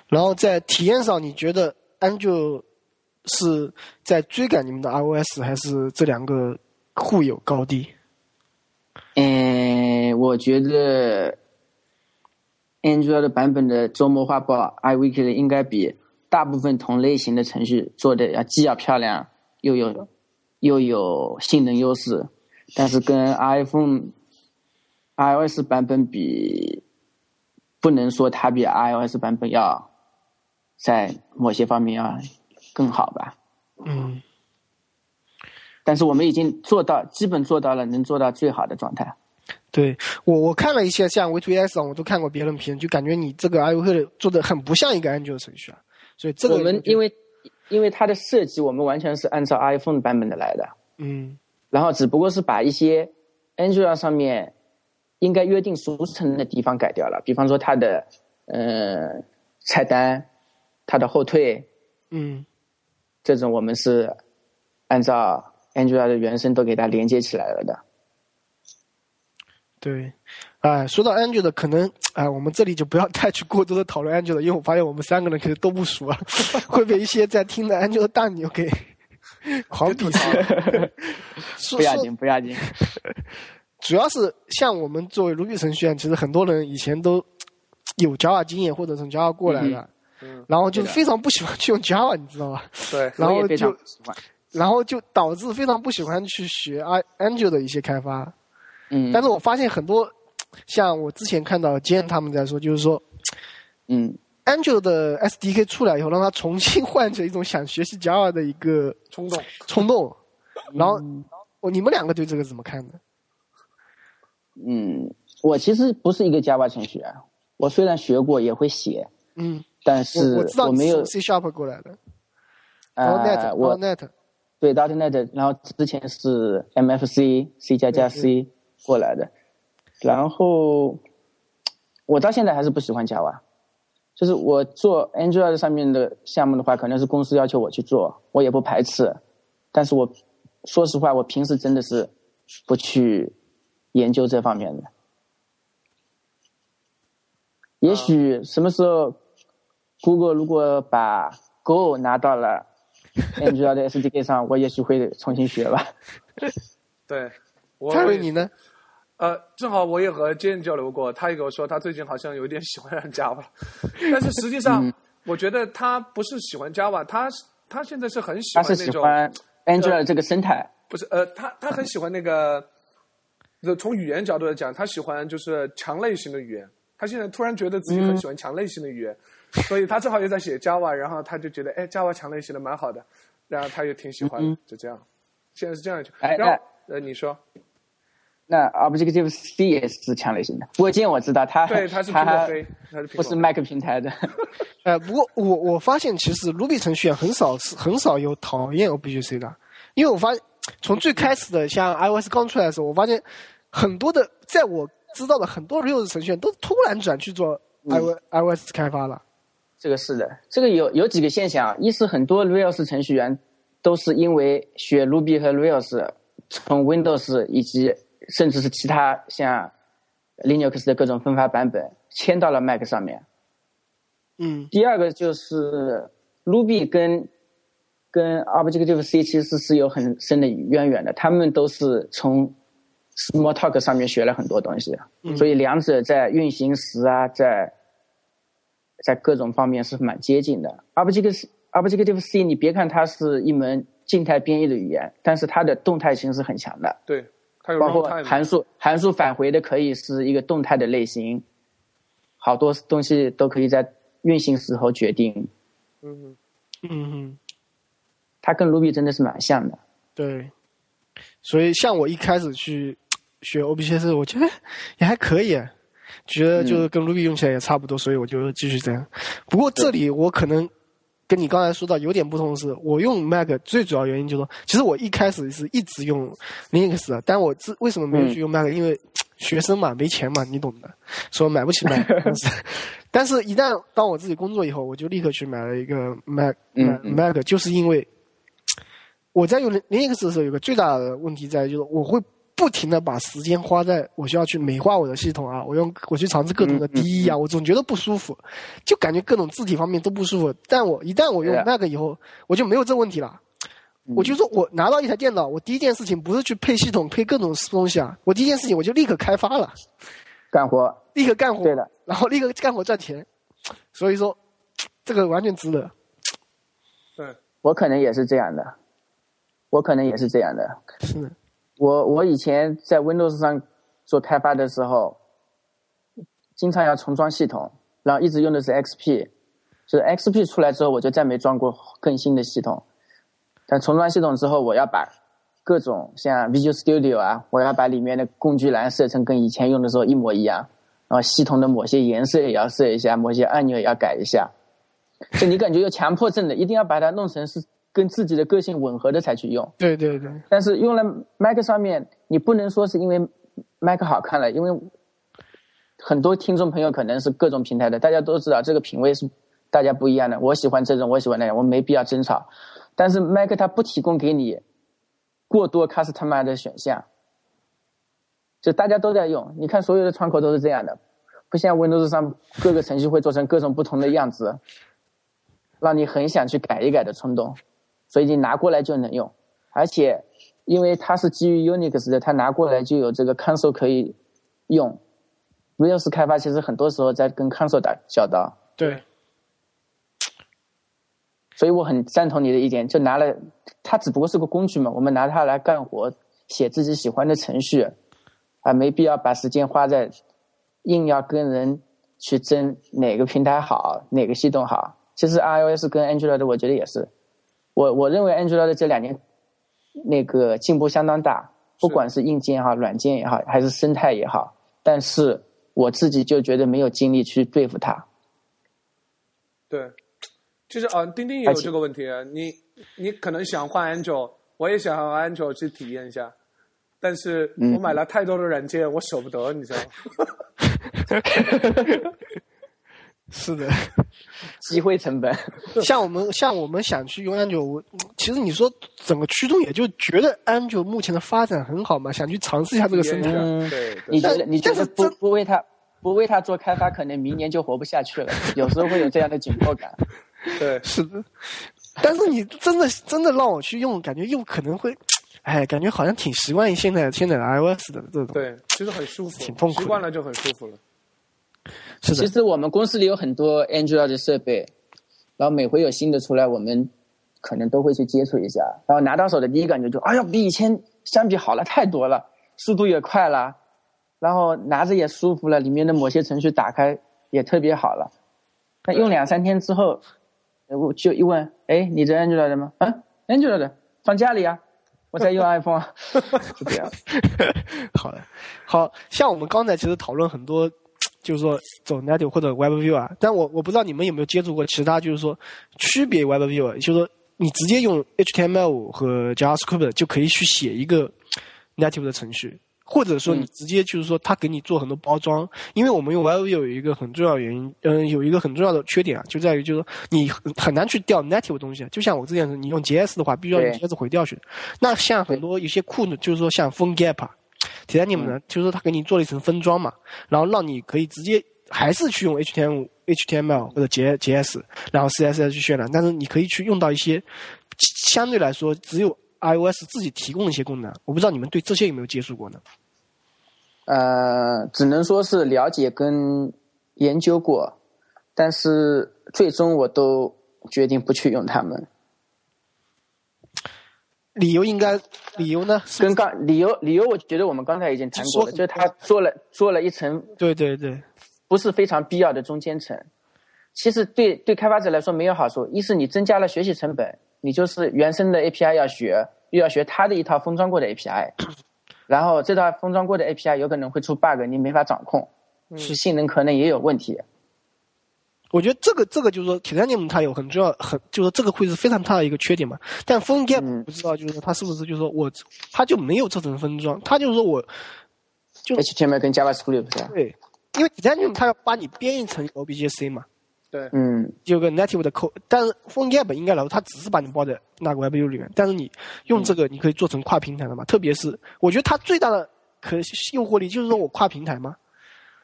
然后在体验上，你觉得 Android 是在追赶你们的 iOS，还是这两个互有高低？嗯，我觉得 Android 版本的周末画报 iWeekly 应该比大部分同类型的程序做的要既要漂亮，又有又有性能优势，但是跟 iPhone iOS 版本比，不能说它比 iOS 版本要在某些方面要更好吧。嗯但是我们已经做到，基本做到了能做到最好的状态。对我，我看了一些像 V2S 上，我都看过别人评，就感觉你这个 I O K 做的很不像一个 Android 程序啊。所以这个我们因为为因为它的设计，我们完全是按照 iPhone 版本的来的，嗯然后只不过是把一些 Android 上面应该约定俗成的地方改掉了，比方说它的呃菜单、它的后退嗯这种，我们是按照 Android 的原生都给它连接起来了的。对，哎，说到 Android，可能哎，我们这里就不要太去过多的讨论 Android，因为我发现我们三个人其实都不熟啊，会被一些在听的 Android 大牛给 狂鄙视。说说不要紧，不要紧。主要是像我们作为 Ruby 程序员，其实很多人以前都有 Java 经验，或者从 Java 过来的，嗯，然后就非常不喜欢去用 Java，你知道吧？对，然后就。然后就导致非常不喜欢去学 i Android 的一些开发。嗯，但是我发现很多，像我之前看到 Jan 他们在说，就是说嗯。Android 的 SDK 出来以后，让他重新换成一种想学习 Java 的一个冲动，冲动。然后，哦，你们两个对这个怎么看呢？嗯，我其实不是一个 Java 程序员，我虽然学过，也会写，嗯，但是我我知道没有 C Sharp 过来的。呃，，.NET 我 .NET，对 .NET，然后之前是 MFC C 加加 C 过来的，然后我到现在还是不喜欢 Java，就是我做 Android 上面的项目的话，可能是公司要求我去做，我也不排斥，但是我说实话，我平时真的是不去研究这方面的。也许什么时候，Google 如果把 Go 拿到了 Android 的 SDK 上，我也许会重新学吧。对，我蔡瑞你呢？呃，正好我也和 Jane 交流过，他也跟我说他最近好像有点喜欢上 Java，但是实际上，我觉得他不是喜欢 Java，他是他现在是很喜欢那种，Angular 这个生态。不是呃，他他很喜欢那个，就从语言角度来讲，他喜欢就是强类型的语言。他现在突然觉得自己很喜欢强类型的语言，所以他正好也在写 Java，然后他就觉得哎，Java 强类型的蛮好的，然后他也挺喜欢的，就这样。现在是这样，哎然后呃，你说，那 Objective C 也是强类型的，不过今天我知道它对，他是苹果黑，他是苹果不是 Mac 平台的。呃，不过我我发现其实 Ruby 程序员很少是很少有讨厌 Objective C 的，因为我发现从最开始的像 iOS 刚出来的时候，我发现很多的在我知道的很多 Rails 程序员都突然转去做 iOS、iOS 开发了。这个是的，这个有有几个现象，一是很多 Rails 程序员都是因为学 Ruby 和 Rails 从 Windows 以及甚至是其他像 Linux 的各种分发版本迁到了 Mac 上面。嗯。第二个就是 Ruby 跟跟 Objective C 其实是有很深的渊源的，他们都是从 Smalltalk 上面学了很多东西，所以两者在运行时啊，在在各种方面是蛮接近的。Objective Objective C 你别看它是一门静态编译的语言，但是它的动态性是很强的，对，他有包括函数函数返回的可以是一个动态的类型，好多东西都可以在运行时候决定。嗯嗯嗯，它跟 Ruby 真的是蛮像的。对。所以像我一开始去学 Objective，我觉得也还可以，觉得就是跟 Ruby 用起来也差不多，所以我就继续这样。不过这里我可能跟你刚才说到有点不同的是，我用 Mac 最主要原因就是说，其实我一开始是一直用 Linux 的，但我自为什么没有去用 Mac？、因为学生嘛，没钱嘛，你懂的，说买不起 Mac 但是。一旦当我自己工作以后，我就立刻去买了一个 Mac，Mac，就是因为我在用 Linux 的时候，有个最大的问题在于，就是我会不停的把时间花在我需要去美化我的系统啊，我用我去尝试各种的嗯嗯 DE 啊，我总觉得不舒服，就感觉各种字体方面都不舒服。但我一旦我用那个以后，我就没有这问题了。我就说我拿到一台电脑，我第一件事情不是去配系统、配各种东西啊，我第一件事情我就立刻开发了，干活，立刻干活，对的，然后立刻干活赚钱。所以说，这个完全值得。对，我可能也是这样的，我可能也是这样的。是的，我我以前在 Windows 上做开发的时候，经常要重装系统，然后一直用的是 XP，就是 XP 出来之后，我就再没装过更新的系统。但重装系统之后，我要把各种像 Visual Studio 啊，我要把里面的工具栏设成跟以前用的时候一模一样，然后系统的某些颜色也要设一下，某些按钮也要改一下。就你感觉有强迫症的，一定要把它弄成是跟自己的个性吻合的才去用。对对对，但是用了 Mac 上面，你不能说是因为 Mac 好看了，因为很多听众朋友可能是各种平台的，大家都知道这个品味是大家不一样的。我喜欢这种，我喜欢那样，我没必要争吵。但是 Mac 它不提供给你过多 customize 的选项，就大家都在用。你看所有的窗口都是这样的，不像 Windows 上各个程序会做成各种不同的样子，让你很想去改一改的冲动。所以你拿过来就能用，而且因为它是基于 Unix 的，它拿过来就有这个 console 可以用。Windows 开发其实很多时候在跟 console 打交道，对，所以我很赞同你的意见，就拿了它只不过是个工具嘛，我们拿它来干活，写自己喜欢的程序，啊，没必要把时间花在硬要跟人去争哪个平台好，哪个系统好。其实 iOS 跟 Android 的我觉得也是，我我认为 Android 的这两年那个进步相当大，不管是硬件也好，软件也好，还是生态也好，但是我自己就觉得没有精力去对付它。对，就是啊，钉钉也有这个问题。你你可能想换安卓，我也想换安卓去体验一下，但是我买了太多的软件，我舍不得，你知道吗？是的，机会成本。像我们像我们想去用安卓，我其实你说整个驱动也就觉得安卓目前的发展很好嘛，想去尝试一下这个生态。对，你觉得你觉得不不为它不为它做开发，可能明年就活不下去了。有时候会有这样的紧迫感。对，是的。但是你真的真的让我去用，感觉又可能会，哎，感觉好像挺习惯于现在现在的 iOS 的这种。对，其实很舒服，挺痛苦，习惯了就很舒服了。是其实我们公司里有很多 Android 的设备，然后每回有新的出来，我们可能都会去接触一下。然后拿到手的第一感觉就，哎呀，比以前相比好了太多了，速度也快了，然后拿着也舒服了，里面的某些程序打开也特别好了。那用两三天之后，我就一问，哎，你这 Android 的吗？啊，Android 的，放家里啊，我在用 iPhone，就这样。好的，好像我们刚才其实讨论很多。就是说走 native 或者 WebView 啊，但我我不知道你们有没有接触过其他，就是说区别 WebView，就是说你直接用 HTML 和 JavaScript 就可以去写一个 native 的程序，或者说你直接就是说他给你做很多包装。因为我们用 WebView 有一个很重要原因，嗯，有一个很重要的缺点啊，就在于就是说你很难去调 native 的东西。就像我之前说，你用 JS 的话，必须要用 JS 回调去。那像很多有些库呢，就是说像 PhoneGap。提在你们呢，就是说他给你做了一层分装嘛，然后让你可以直接还是去用 HTML、HTML 或者 J JS，然后 CSS 去渲染，但是你可以去用到一些相对来说只有 iOS 自己提供的一些功能。我不知道你们对这些有没有接触过呢？呃，只能说是了解跟研究过，但是最终我都决定不去用它们。理由应该，理由呢？跟刚理由理由，我觉得我们刚才已经谈过了，就是他做了做了一层，对对对，不是非常必要的中间层。其实对对开发者来说没有好处，一是你增加了学习成本，你就是原生的 API 要学，又要学他的一套封装过的 API，然后这套封装过的 API 有可能会出 bug，你没法掌控，是性能可能也有问题。我觉得这个这个就是说，Titanium 它有很重要，很就是说这个会是非常大的一个缺点嘛。但 PhoneGap 不知道，就是说它是不是就是说我，它就没有这层分装，它就是说我，就 HTML 跟 JavaScript 对，因为 Titanium 它要把你编译成 Object-C 嘛。对。嗯。有个 Native 的 code，但是 PhoneGap 应该来说，它只是把你包在那个 WebView 里面，但是你用这个你可以做成跨平台的嘛。特别是我觉得它最大的可诱惑力就是说我跨平台嘛。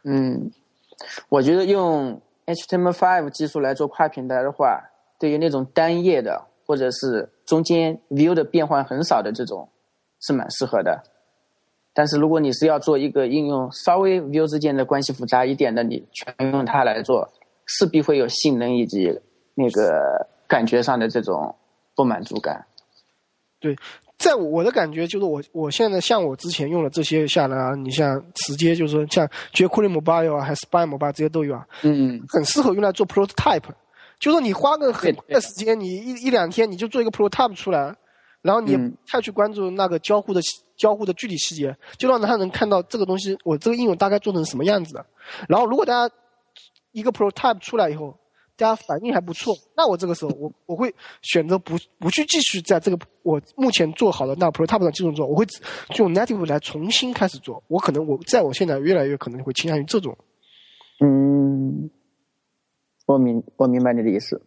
嗯，我觉得用。HTML5 技术来做跨平台的话，对于那种单页的或者是中间 view 的变换很少的这种，是蛮适合的。但是如果你是要做一个应用稍微 view 之间的关系复杂一点的，你全用它来做，势必会有性能以及那个感觉上的这种不满足感。对。在我的感觉就是，我我现在像我之前用的这些下来啊，你像直接就是说像 jQuery Mobile 啊，还是 Spy Mobile 这些都有啊，嗯，很适合用来做 prototype，就说你花个很快的时间，你一一两天你就做一个 prototype 出来，然后你太去关注那个交互的交互的具体细节，就让他能看到这个东西我这个应用大概做成什么样子的，然后如果大家一个 prototype 出来以后。大家反应还不错，那我这个时候我我会选择不不去继续在这个我目前做好的那 prototype 上继续做，我会用 native 来重新开始做。我可能我在我现在越来越可能会倾向于这种。嗯，我明我明白你的意思。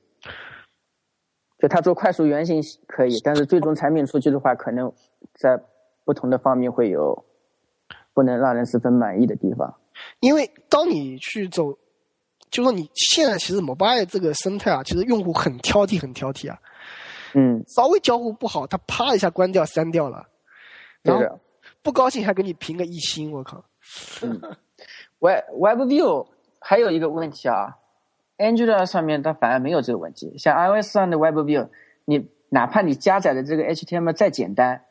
就他做快速原型可以，但是最终产品出去的话，可能在不同的方面会有不能让人十分满意的地方。因为当你去走。就说你现在其实 mobile 这个生态啊，其实用户很挑剔，很挑剔啊。嗯。稍微交互不好，他啪一下关掉删掉了。然后不高兴还给你评个一星，我靠。嗯。Web WebView 还有一个问题啊，Android 上面它反而没有这个问题。像 iOS 上的 WebView，你哪怕你加载的这个 HTML 再简单，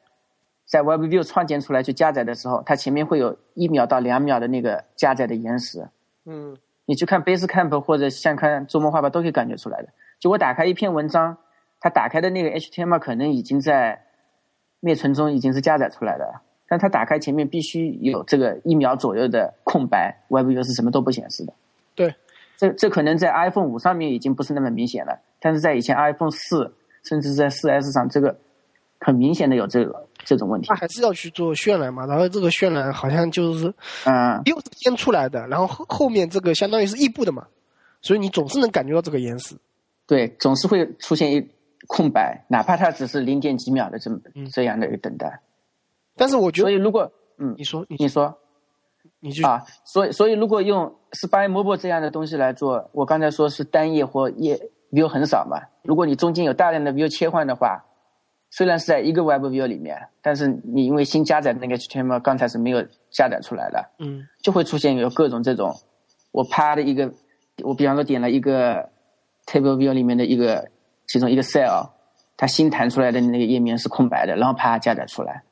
在 WebView 创建出来去加载的时候，它前面会有一秒到两秒的那个加载的延时。嗯。你去看 Basecamp 或者像看周末画报都可以感觉出来的。就我打开一篇文章，它打开的那个 HTML 可能已经在内存中已经是加载出来的，但它打开前面必须有这个一秒左右的空白，WebView 是什么都不显示的。对，这这可能在 iPhone 五上面已经不是那么明显了，但是在以前 iPhone 四甚至在四 S 上，这个很明显的有这个这种问题他。还是要去做渲染嘛，然后这个渲染好像就是嗯，又是先出来的，然后后后面这个相当于是异步的嘛，所以你总是能感觉到这个延时。对，总是会出现一空白，哪怕它只是零点几秒的这么这样的一个等待。但是我觉得，所以如果嗯，你说你你说你就啊，所以所以如果用 Spy Mobile 这样的东西来做，我刚才说是单页或页 view 很少嘛。如果你中间有大量的 view 切换的话，虽然是在一个 Web View 里面，但是你因为新加载的那个 HTML 刚才是没有加载出来的，嗯就会出现有各种这种，我啪的一个，我比方说点了一个 Table View 里面的一个其中一个 cell，它新弹出来的那个页面是空白的，然后啪加载出来。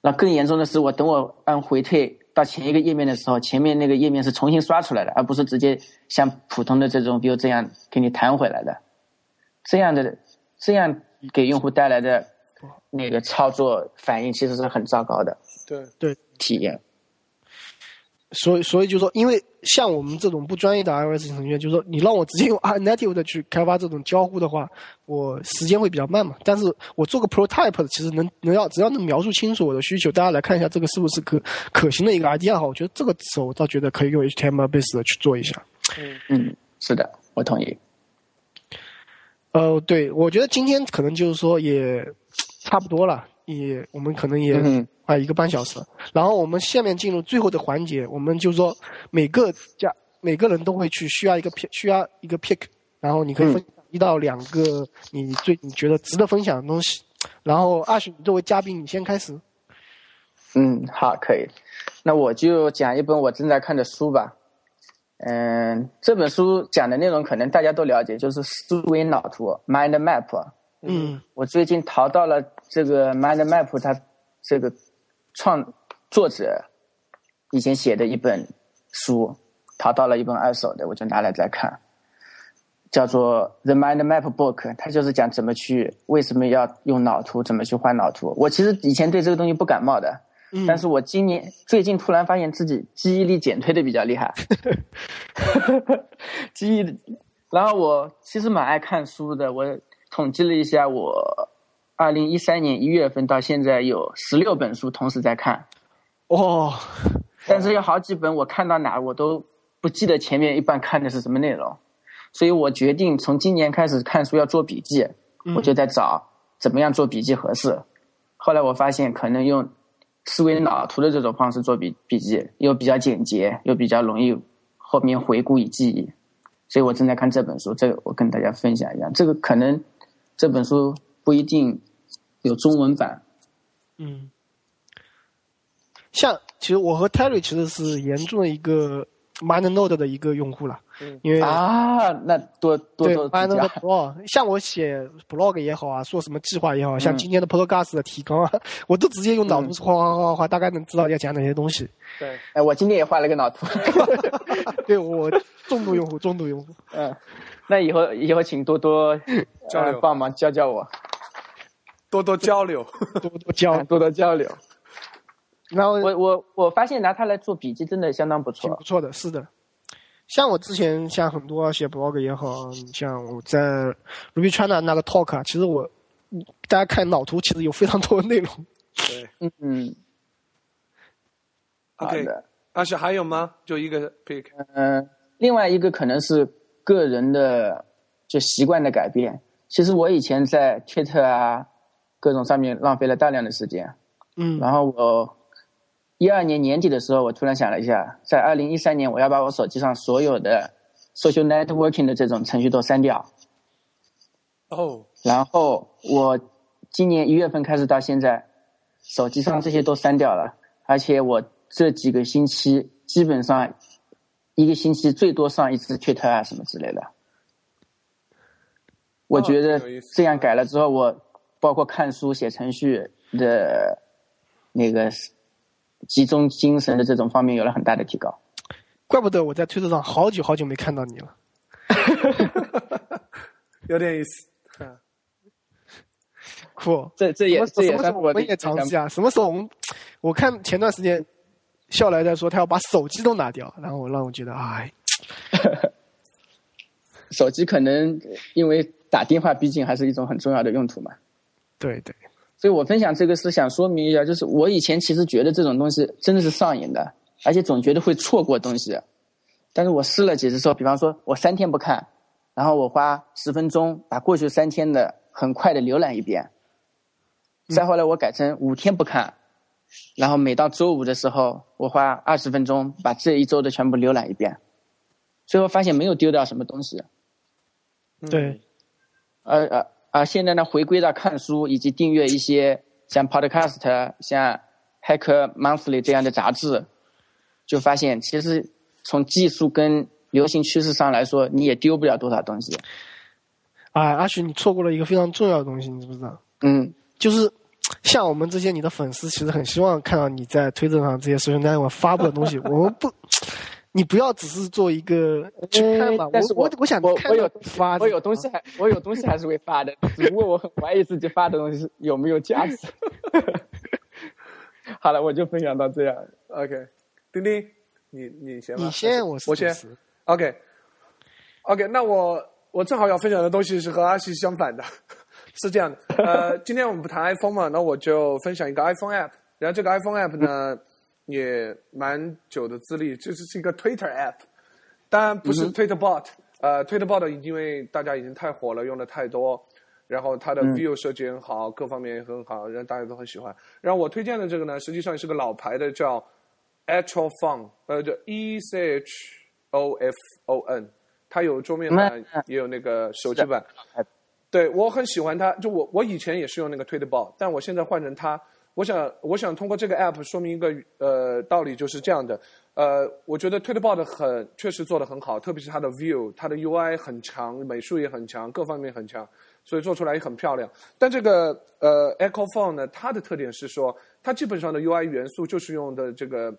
那更严重的是，我等我按回退到前一个页面的时候，前面那个页面是重新刷出来的，而不是直接像普通的这种 view 这样给你弹回来的。这样的这样给用户带来的那个操作反应其实是很糟糕的对对，体验。所以所以就说，因为像我们这种不专业的 iOS 程序员，就是说你让我直接用 native 的去开发这种交互的话，我时间会比较慢嘛。但是我做个 prototype，其实能能要只要能描述清楚我的需求，大家来看一下这个是不是可可行的一个 idea 哈，我觉得这个时候我倒觉得可以用 HTML base 的去做一下。嗯，是的，我同意。呃，对，我觉得今天可能就是说也差不多了，也我们可能也嗯快一个半小时了。然后我们下面进入最后的环节，我们就是说每个家每个人都会去需要一个 pick，需要一个 pick，然后你可以分享一到两个你最你觉得值得分享的东西。然后阿许，你作为嘉宾，你先开始。嗯，好，可以。那我就讲一本我正在看的书吧。嗯，这本书讲的内容可能大家都了解，就是思维脑图 （Mind Map）。嗯我最近淘到了这个 Mind Map，它这个创作者以前写的一本书，淘到了一本二手的，我就拿来再看，叫做《The Mind Map Book》，它就是讲怎么去为什么要用脑图，怎么去画脑图。我其实以前对这个东西不感冒的，嗯，但是我今年最近突然发现自己记忆力减退的比较厉害，记忆力。然后我其实蛮爱看书的，我统计了一下，我二零一三年一月份到现在有十六本书同时在看，哦，但是有好几本我看到哪我都不记得前面一半看的是什么内容，所以我决定从今年开始看书要做笔记，我就在找怎么样做笔记合适。后来我发现可能用思维脑图的这种方式做笔笔记，又比较简洁，又比较容易后面回顾与记忆。所以我正在看这本书，这个我跟大家分享一下。这个可能这本书不一定有中文版，嗯，像其实我和 Terry 其实是严重的一个 MindNode 的一个用户了，嗯因为啊，那多多对多指 MindNode 教。Pro，像我写 blog 也好啊，说什么计划也好，像嗯今天的 Podcast 的提纲啊，我都直接用脑子画画画画画，大概能知道要讲哪些东西。对，哎，我今天也画了个脑图。对我重度用户，重度用户。嗯，那以后以后请多多交流呃帮忙教教我，多多交流。多多交，多多交流。然后我我我发现拿它来做笔记真的相当不错挺不。错的，是的。像我之前像很多写 blog 也好，像我在 Ruby China 那个 talk 啊，其实我嗯大家看脑图其实有非常多的内容。对嗯，OK，的。而且还有吗？就一个 pick。嗯，另外一个可能是个人的就习惯的改变。其实我以前在 Twitter 啊各种上面浪费了大量的时间，嗯然后我一二年年底的时候，我突然想了一下，在二零一三年我要把我手机上所有的 social networking 的这种程序都删掉。哦，然后我今年一月份开始到现在，手机上这些都删掉了，而且我这几个星期基本上一个星期最多上一次 Twitter 啊什么之类的。我觉得这样改了之后，我包括看书、写程序的那个集中精神的这种方面有了很大的提高。怪不得我在推特上好久好久没看到你了。有点意思。嗯酷，这这也什么这也什么时候我们也算我的一个尝试啊？什么时候我们我看前段时间，笑来在说他要把手机都拿掉，然后我让我觉得，哎，手机可能因为打电话，毕竟还是一种很重要的用途嘛。对对，所以我分享这个是想说明一下，就是我以前其实觉得这种东西真的是上瘾的，而且总觉得会错过东西。但是我试了几次之后，比方说我三天不看，然后我花十分钟把过去三天的很快的浏览一遍，再后来我改成五天不看，然后每到周五的时候，我花二十分钟把这一周的全部浏览一遍，最后发现没有丢掉什么东西。对，而而而现在呢，回归到看书以及订阅一些像 Podcast、像 Hacker Monthly 这样的杂志，就发现其实从技术跟流行趋势上来说，你也丢不了多少东西。哎，阿许，你错过了一个非常重要的东西，你知不知道？嗯，就是像我们这些你的粉丝，其实很希望看到你在推特上这些 social network 发布的东西。我们不，你不要只是做一个去看吧。但是我我想我我有发，我有东西还我有东西还是会发的，只不过我很怀疑自己发的东西是有没有价值。好了，我就分享到这样。OK，丁丁，你你先吧。你先，我我先 OK OK，那我我正好要分享的东西是和阿西相反的，是这样的。呃，今天我们不谈 iPhone 嘛，那我就分享一个 iPhone app。然后这个 iPhone app 呢，也蛮久的资历，这是是一个 Twitter app，当然不是 Twitter bot，、呃，Twitter bot 因为大家已经太火了，用的太多。然后它的 view 设计很好，各方面也很好，让大家都很喜欢。然后我推荐的这个呢，实际上是个老牌的，叫 Actual Phone，呃，叫 E C H O F O N，它有桌面版嗯，也有那个手机版。对我很喜欢它，就我我以前也是用那个 Twitter bot，但我现在换成它。我想我想通过这个 app 说明一个呃道理，就是这样的。呃，我觉得 Tweetbot 很确实做得很好，特别是它的 view，它的 UI 很强，美术也很强，各方面很强，所以做出来也很漂亮。但这个呃 Echo Phone 呢，它的特点是说，它基本上的 UI 元素就是用的这个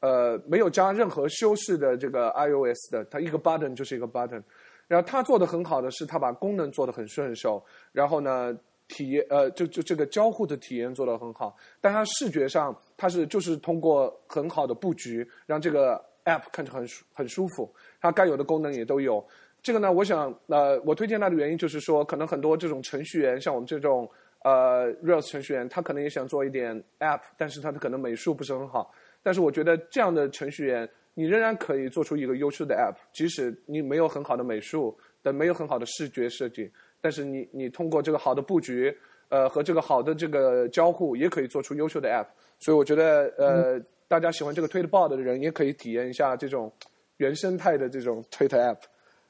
呃没有加任何修饰的这个 iOS 的，它一个 button 就是一个 button。然后它做的很好的是，它把功能做得很顺手，然后呢，体验呃，就就这个交互的体验做得很好，但它视觉上它是就是通过很好的布局，让这个 app 看着很舒很舒服，它该有的功能也都有。这个呢，我想呃，我推荐它的原因就是说，可能很多这种程序员，像我们这种呃 Rails 程序员，他可能也想做一点 app，但是他的可能美术不是很好。但是我觉得这样的程序员，你仍然可以做出一个优秀的 app，即使你没有很好的美术，但没有很好的视觉设计，但是你你通过这个好的布局，呃和这个好的这个交互，也可以做出优秀的 app。所以我觉得呃，大家喜欢这个 Twitterbot 的人，也可以体验一下这种原生态的这种 Twitter app。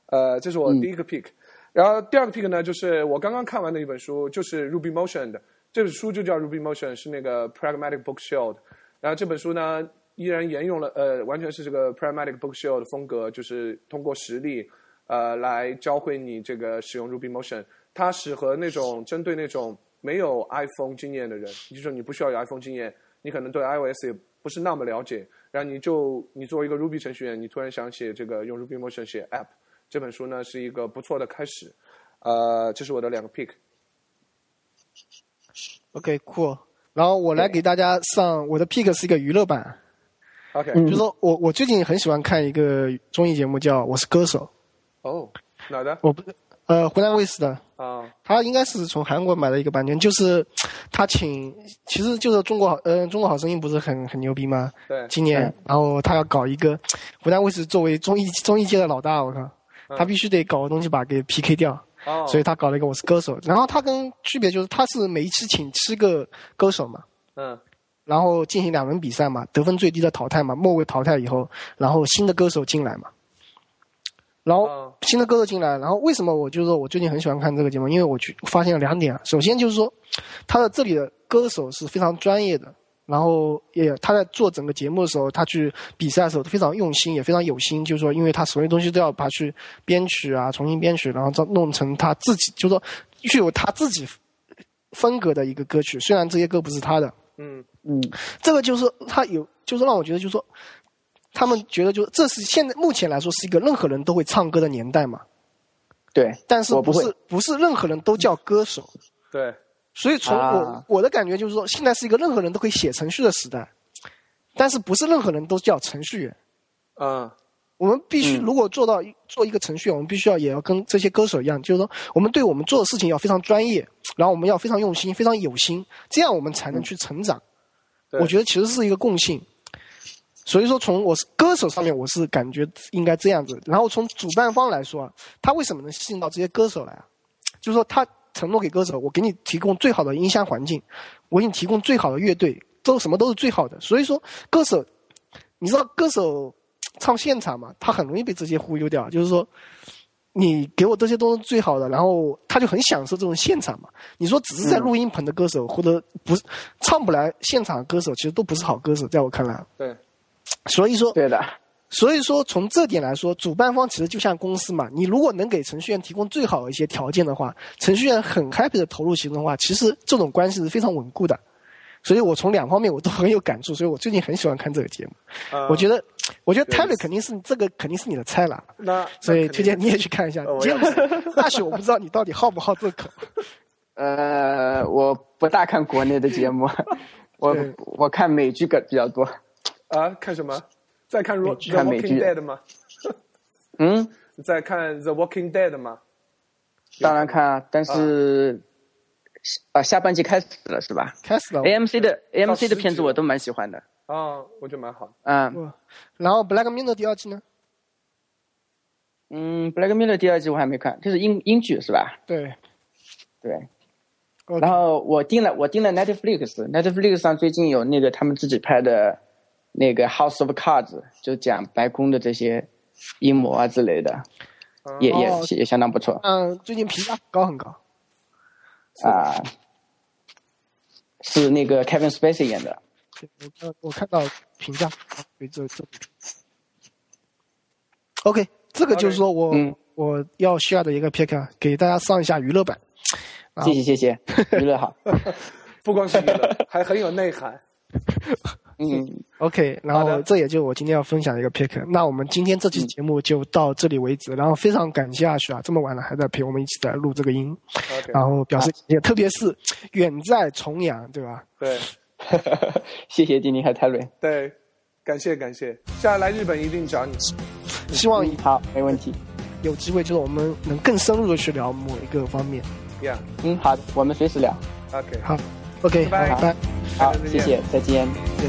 呃，这是我第一个 pick。然后第二个 pick 呢，就是我刚刚看完的一本书，就是 Ruby Motion 的。这本书就叫 Ruby Motion，是那个 Pragmatic Book Show 的。然后这本书呢，依然沿用了呃，完全是这个 Pragmatic Book Show 的风格，就是通过实例呃来教会你这个使用 Ruby Motion。它适合那种针对那种没有 iPhone 经验的人，也就是说你不需要有 iPhone 经验，你可能对 iOS 也不是那么了解，然后你就你作为一个 Ruby 程序员，你突然想写这个用 Ruby Motion 写 App。这本书呢是一个不错的开始，呃，这是我的两个 pick。OK，酷。然后我来给大家上我的 pick 是一个娱乐版，OK，、就是说我我最近很喜欢看一个综艺节目叫《我是歌手哦，哪的》，？我不是呃湖南卫视的，啊，他应该是从韩国买了一个版权，就是 他请，其实就是中国好，呃，中国好声音不是很很牛逼吗？对，今年，然后他要搞一个 湖南卫视作为综艺综艺界的老大，我靠，他必须得搞个东西把给 PK 掉，哦，所以他搞了一个我是歌手。然后他跟区别就是他是每一期请七个歌手嘛，嗯。然后进行两轮比赛嘛，得分最低的淘汰嘛，末位淘汰以后，然后新的歌手进来嘛，然后哦新的歌手进来，然后为什么我就是说我最近很喜欢看这个节目？因为我去发现了两点啊，首先就是说，他的这里的歌手是非常专业的，然后也他在做整个节目的时候，他去比赛的时候非常用心，也非常有心，就是说，因为他所有东西都要把它去编曲啊，重新编曲，然后再弄成他自己，就是说具有他自己风格的一个歌曲，虽然这些歌不是他的。嗯。嗯。这个就是他有，就是让我觉得，就是说，他们觉得就这是现在目前来说是一个任何人都会唱歌的年代嘛，对，但是不是不是任何人都叫歌手，对，所以从我、啊。我的感觉就是说，现在是一个任何人都可以写程序的时代，但是不是任何人都叫程序员。嗯。我们必须嗯。如果做到做一个程序员，我们必须要也要跟这些歌手一样，就是说我们对我们做的事情要非常专业，然后我们要非常用心、非常有心，这样我们才能去成长。对。我觉得其实是一个共性。所以说，从我是歌手上面，我是感觉应该这样子。然后从主办方来说啊，他为什么能吸引到这些歌手来啊？就是说，他承诺给歌手，我给你提供最好的音箱环境，我给你提供最好的乐队，都什么都是最好的。所以说，歌手，你知道歌手唱现场嘛，他很容易被这些忽悠掉。就是说，你给我这些都是最好的，然后他就很享受这种现场嘛。你说只是在录音棚的歌手，或者不是唱不来现场的歌手，其实都不是好歌手，在我看来。对，所以说，对的，所以说从这点来说，主办方其实就像公司嘛，你如果能给程序员提供最好的一些条件的话，程序员很 happy 的投入其中的话，其实这种关系是非常稳固的。所以我从两方面我都很有感触，所以我最近很喜欢看这个节目。嗯我觉得，我觉得对 Taylor 肯定是这个肯定是你的菜了，那所以推荐你也去看一下 大雪，我不知道你到底好不好这口。呃，我不大看国内的节目，我我看美剧个比较多。啊，看什么？在看《The Walking Dead》吗？嗯，在看《The Walking Dead》吗？当然看啊，但是啊，下半季开始了是吧开始了，？AMC 的 AMC 的十集了片子我都蛮喜欢的。啊，我觉得蛮好。嗯然后 Black Mirror 第二季呢？嗯，Black Mirror 第二季我还没看，这是英英剧是吧？对，对。然后我订了，我订了 Netflix，Netflix 上最近有那个他们自己拍的那个 House of Cards，就讲白宫的这些阴谋啊之类的，也也哦也相当不错嗯，最近评价很高很高。啊。是那个 Kevin Spacey 演的，我看我看到评价对这这部。OK，这个就是说我、嗯我要 share 的一个 pick，啊给大家上一下娱乐版。啊谢谢谢谢，娱乐好，不光是娱乐，还很有内涵。嗯，OK，然后这也就我今天要分享的一个 pick。那我们今天这期节目就到这里为止，然后非常感谢阿雪啊，这么晚了还在陪我们一起在录这个音，OK，然后表示感谢特别是远在重阳，对吧？对 谢谢丁丁和泰瑞，对，感谢感谢，下来日本一定找你。希望嗯好，没问题，有机会就是我们能更深入的去聊某一个方面。Yeah，嗯，好的，我们随时聊，OK，好，OK，拜拜。好，谢谢，再见。对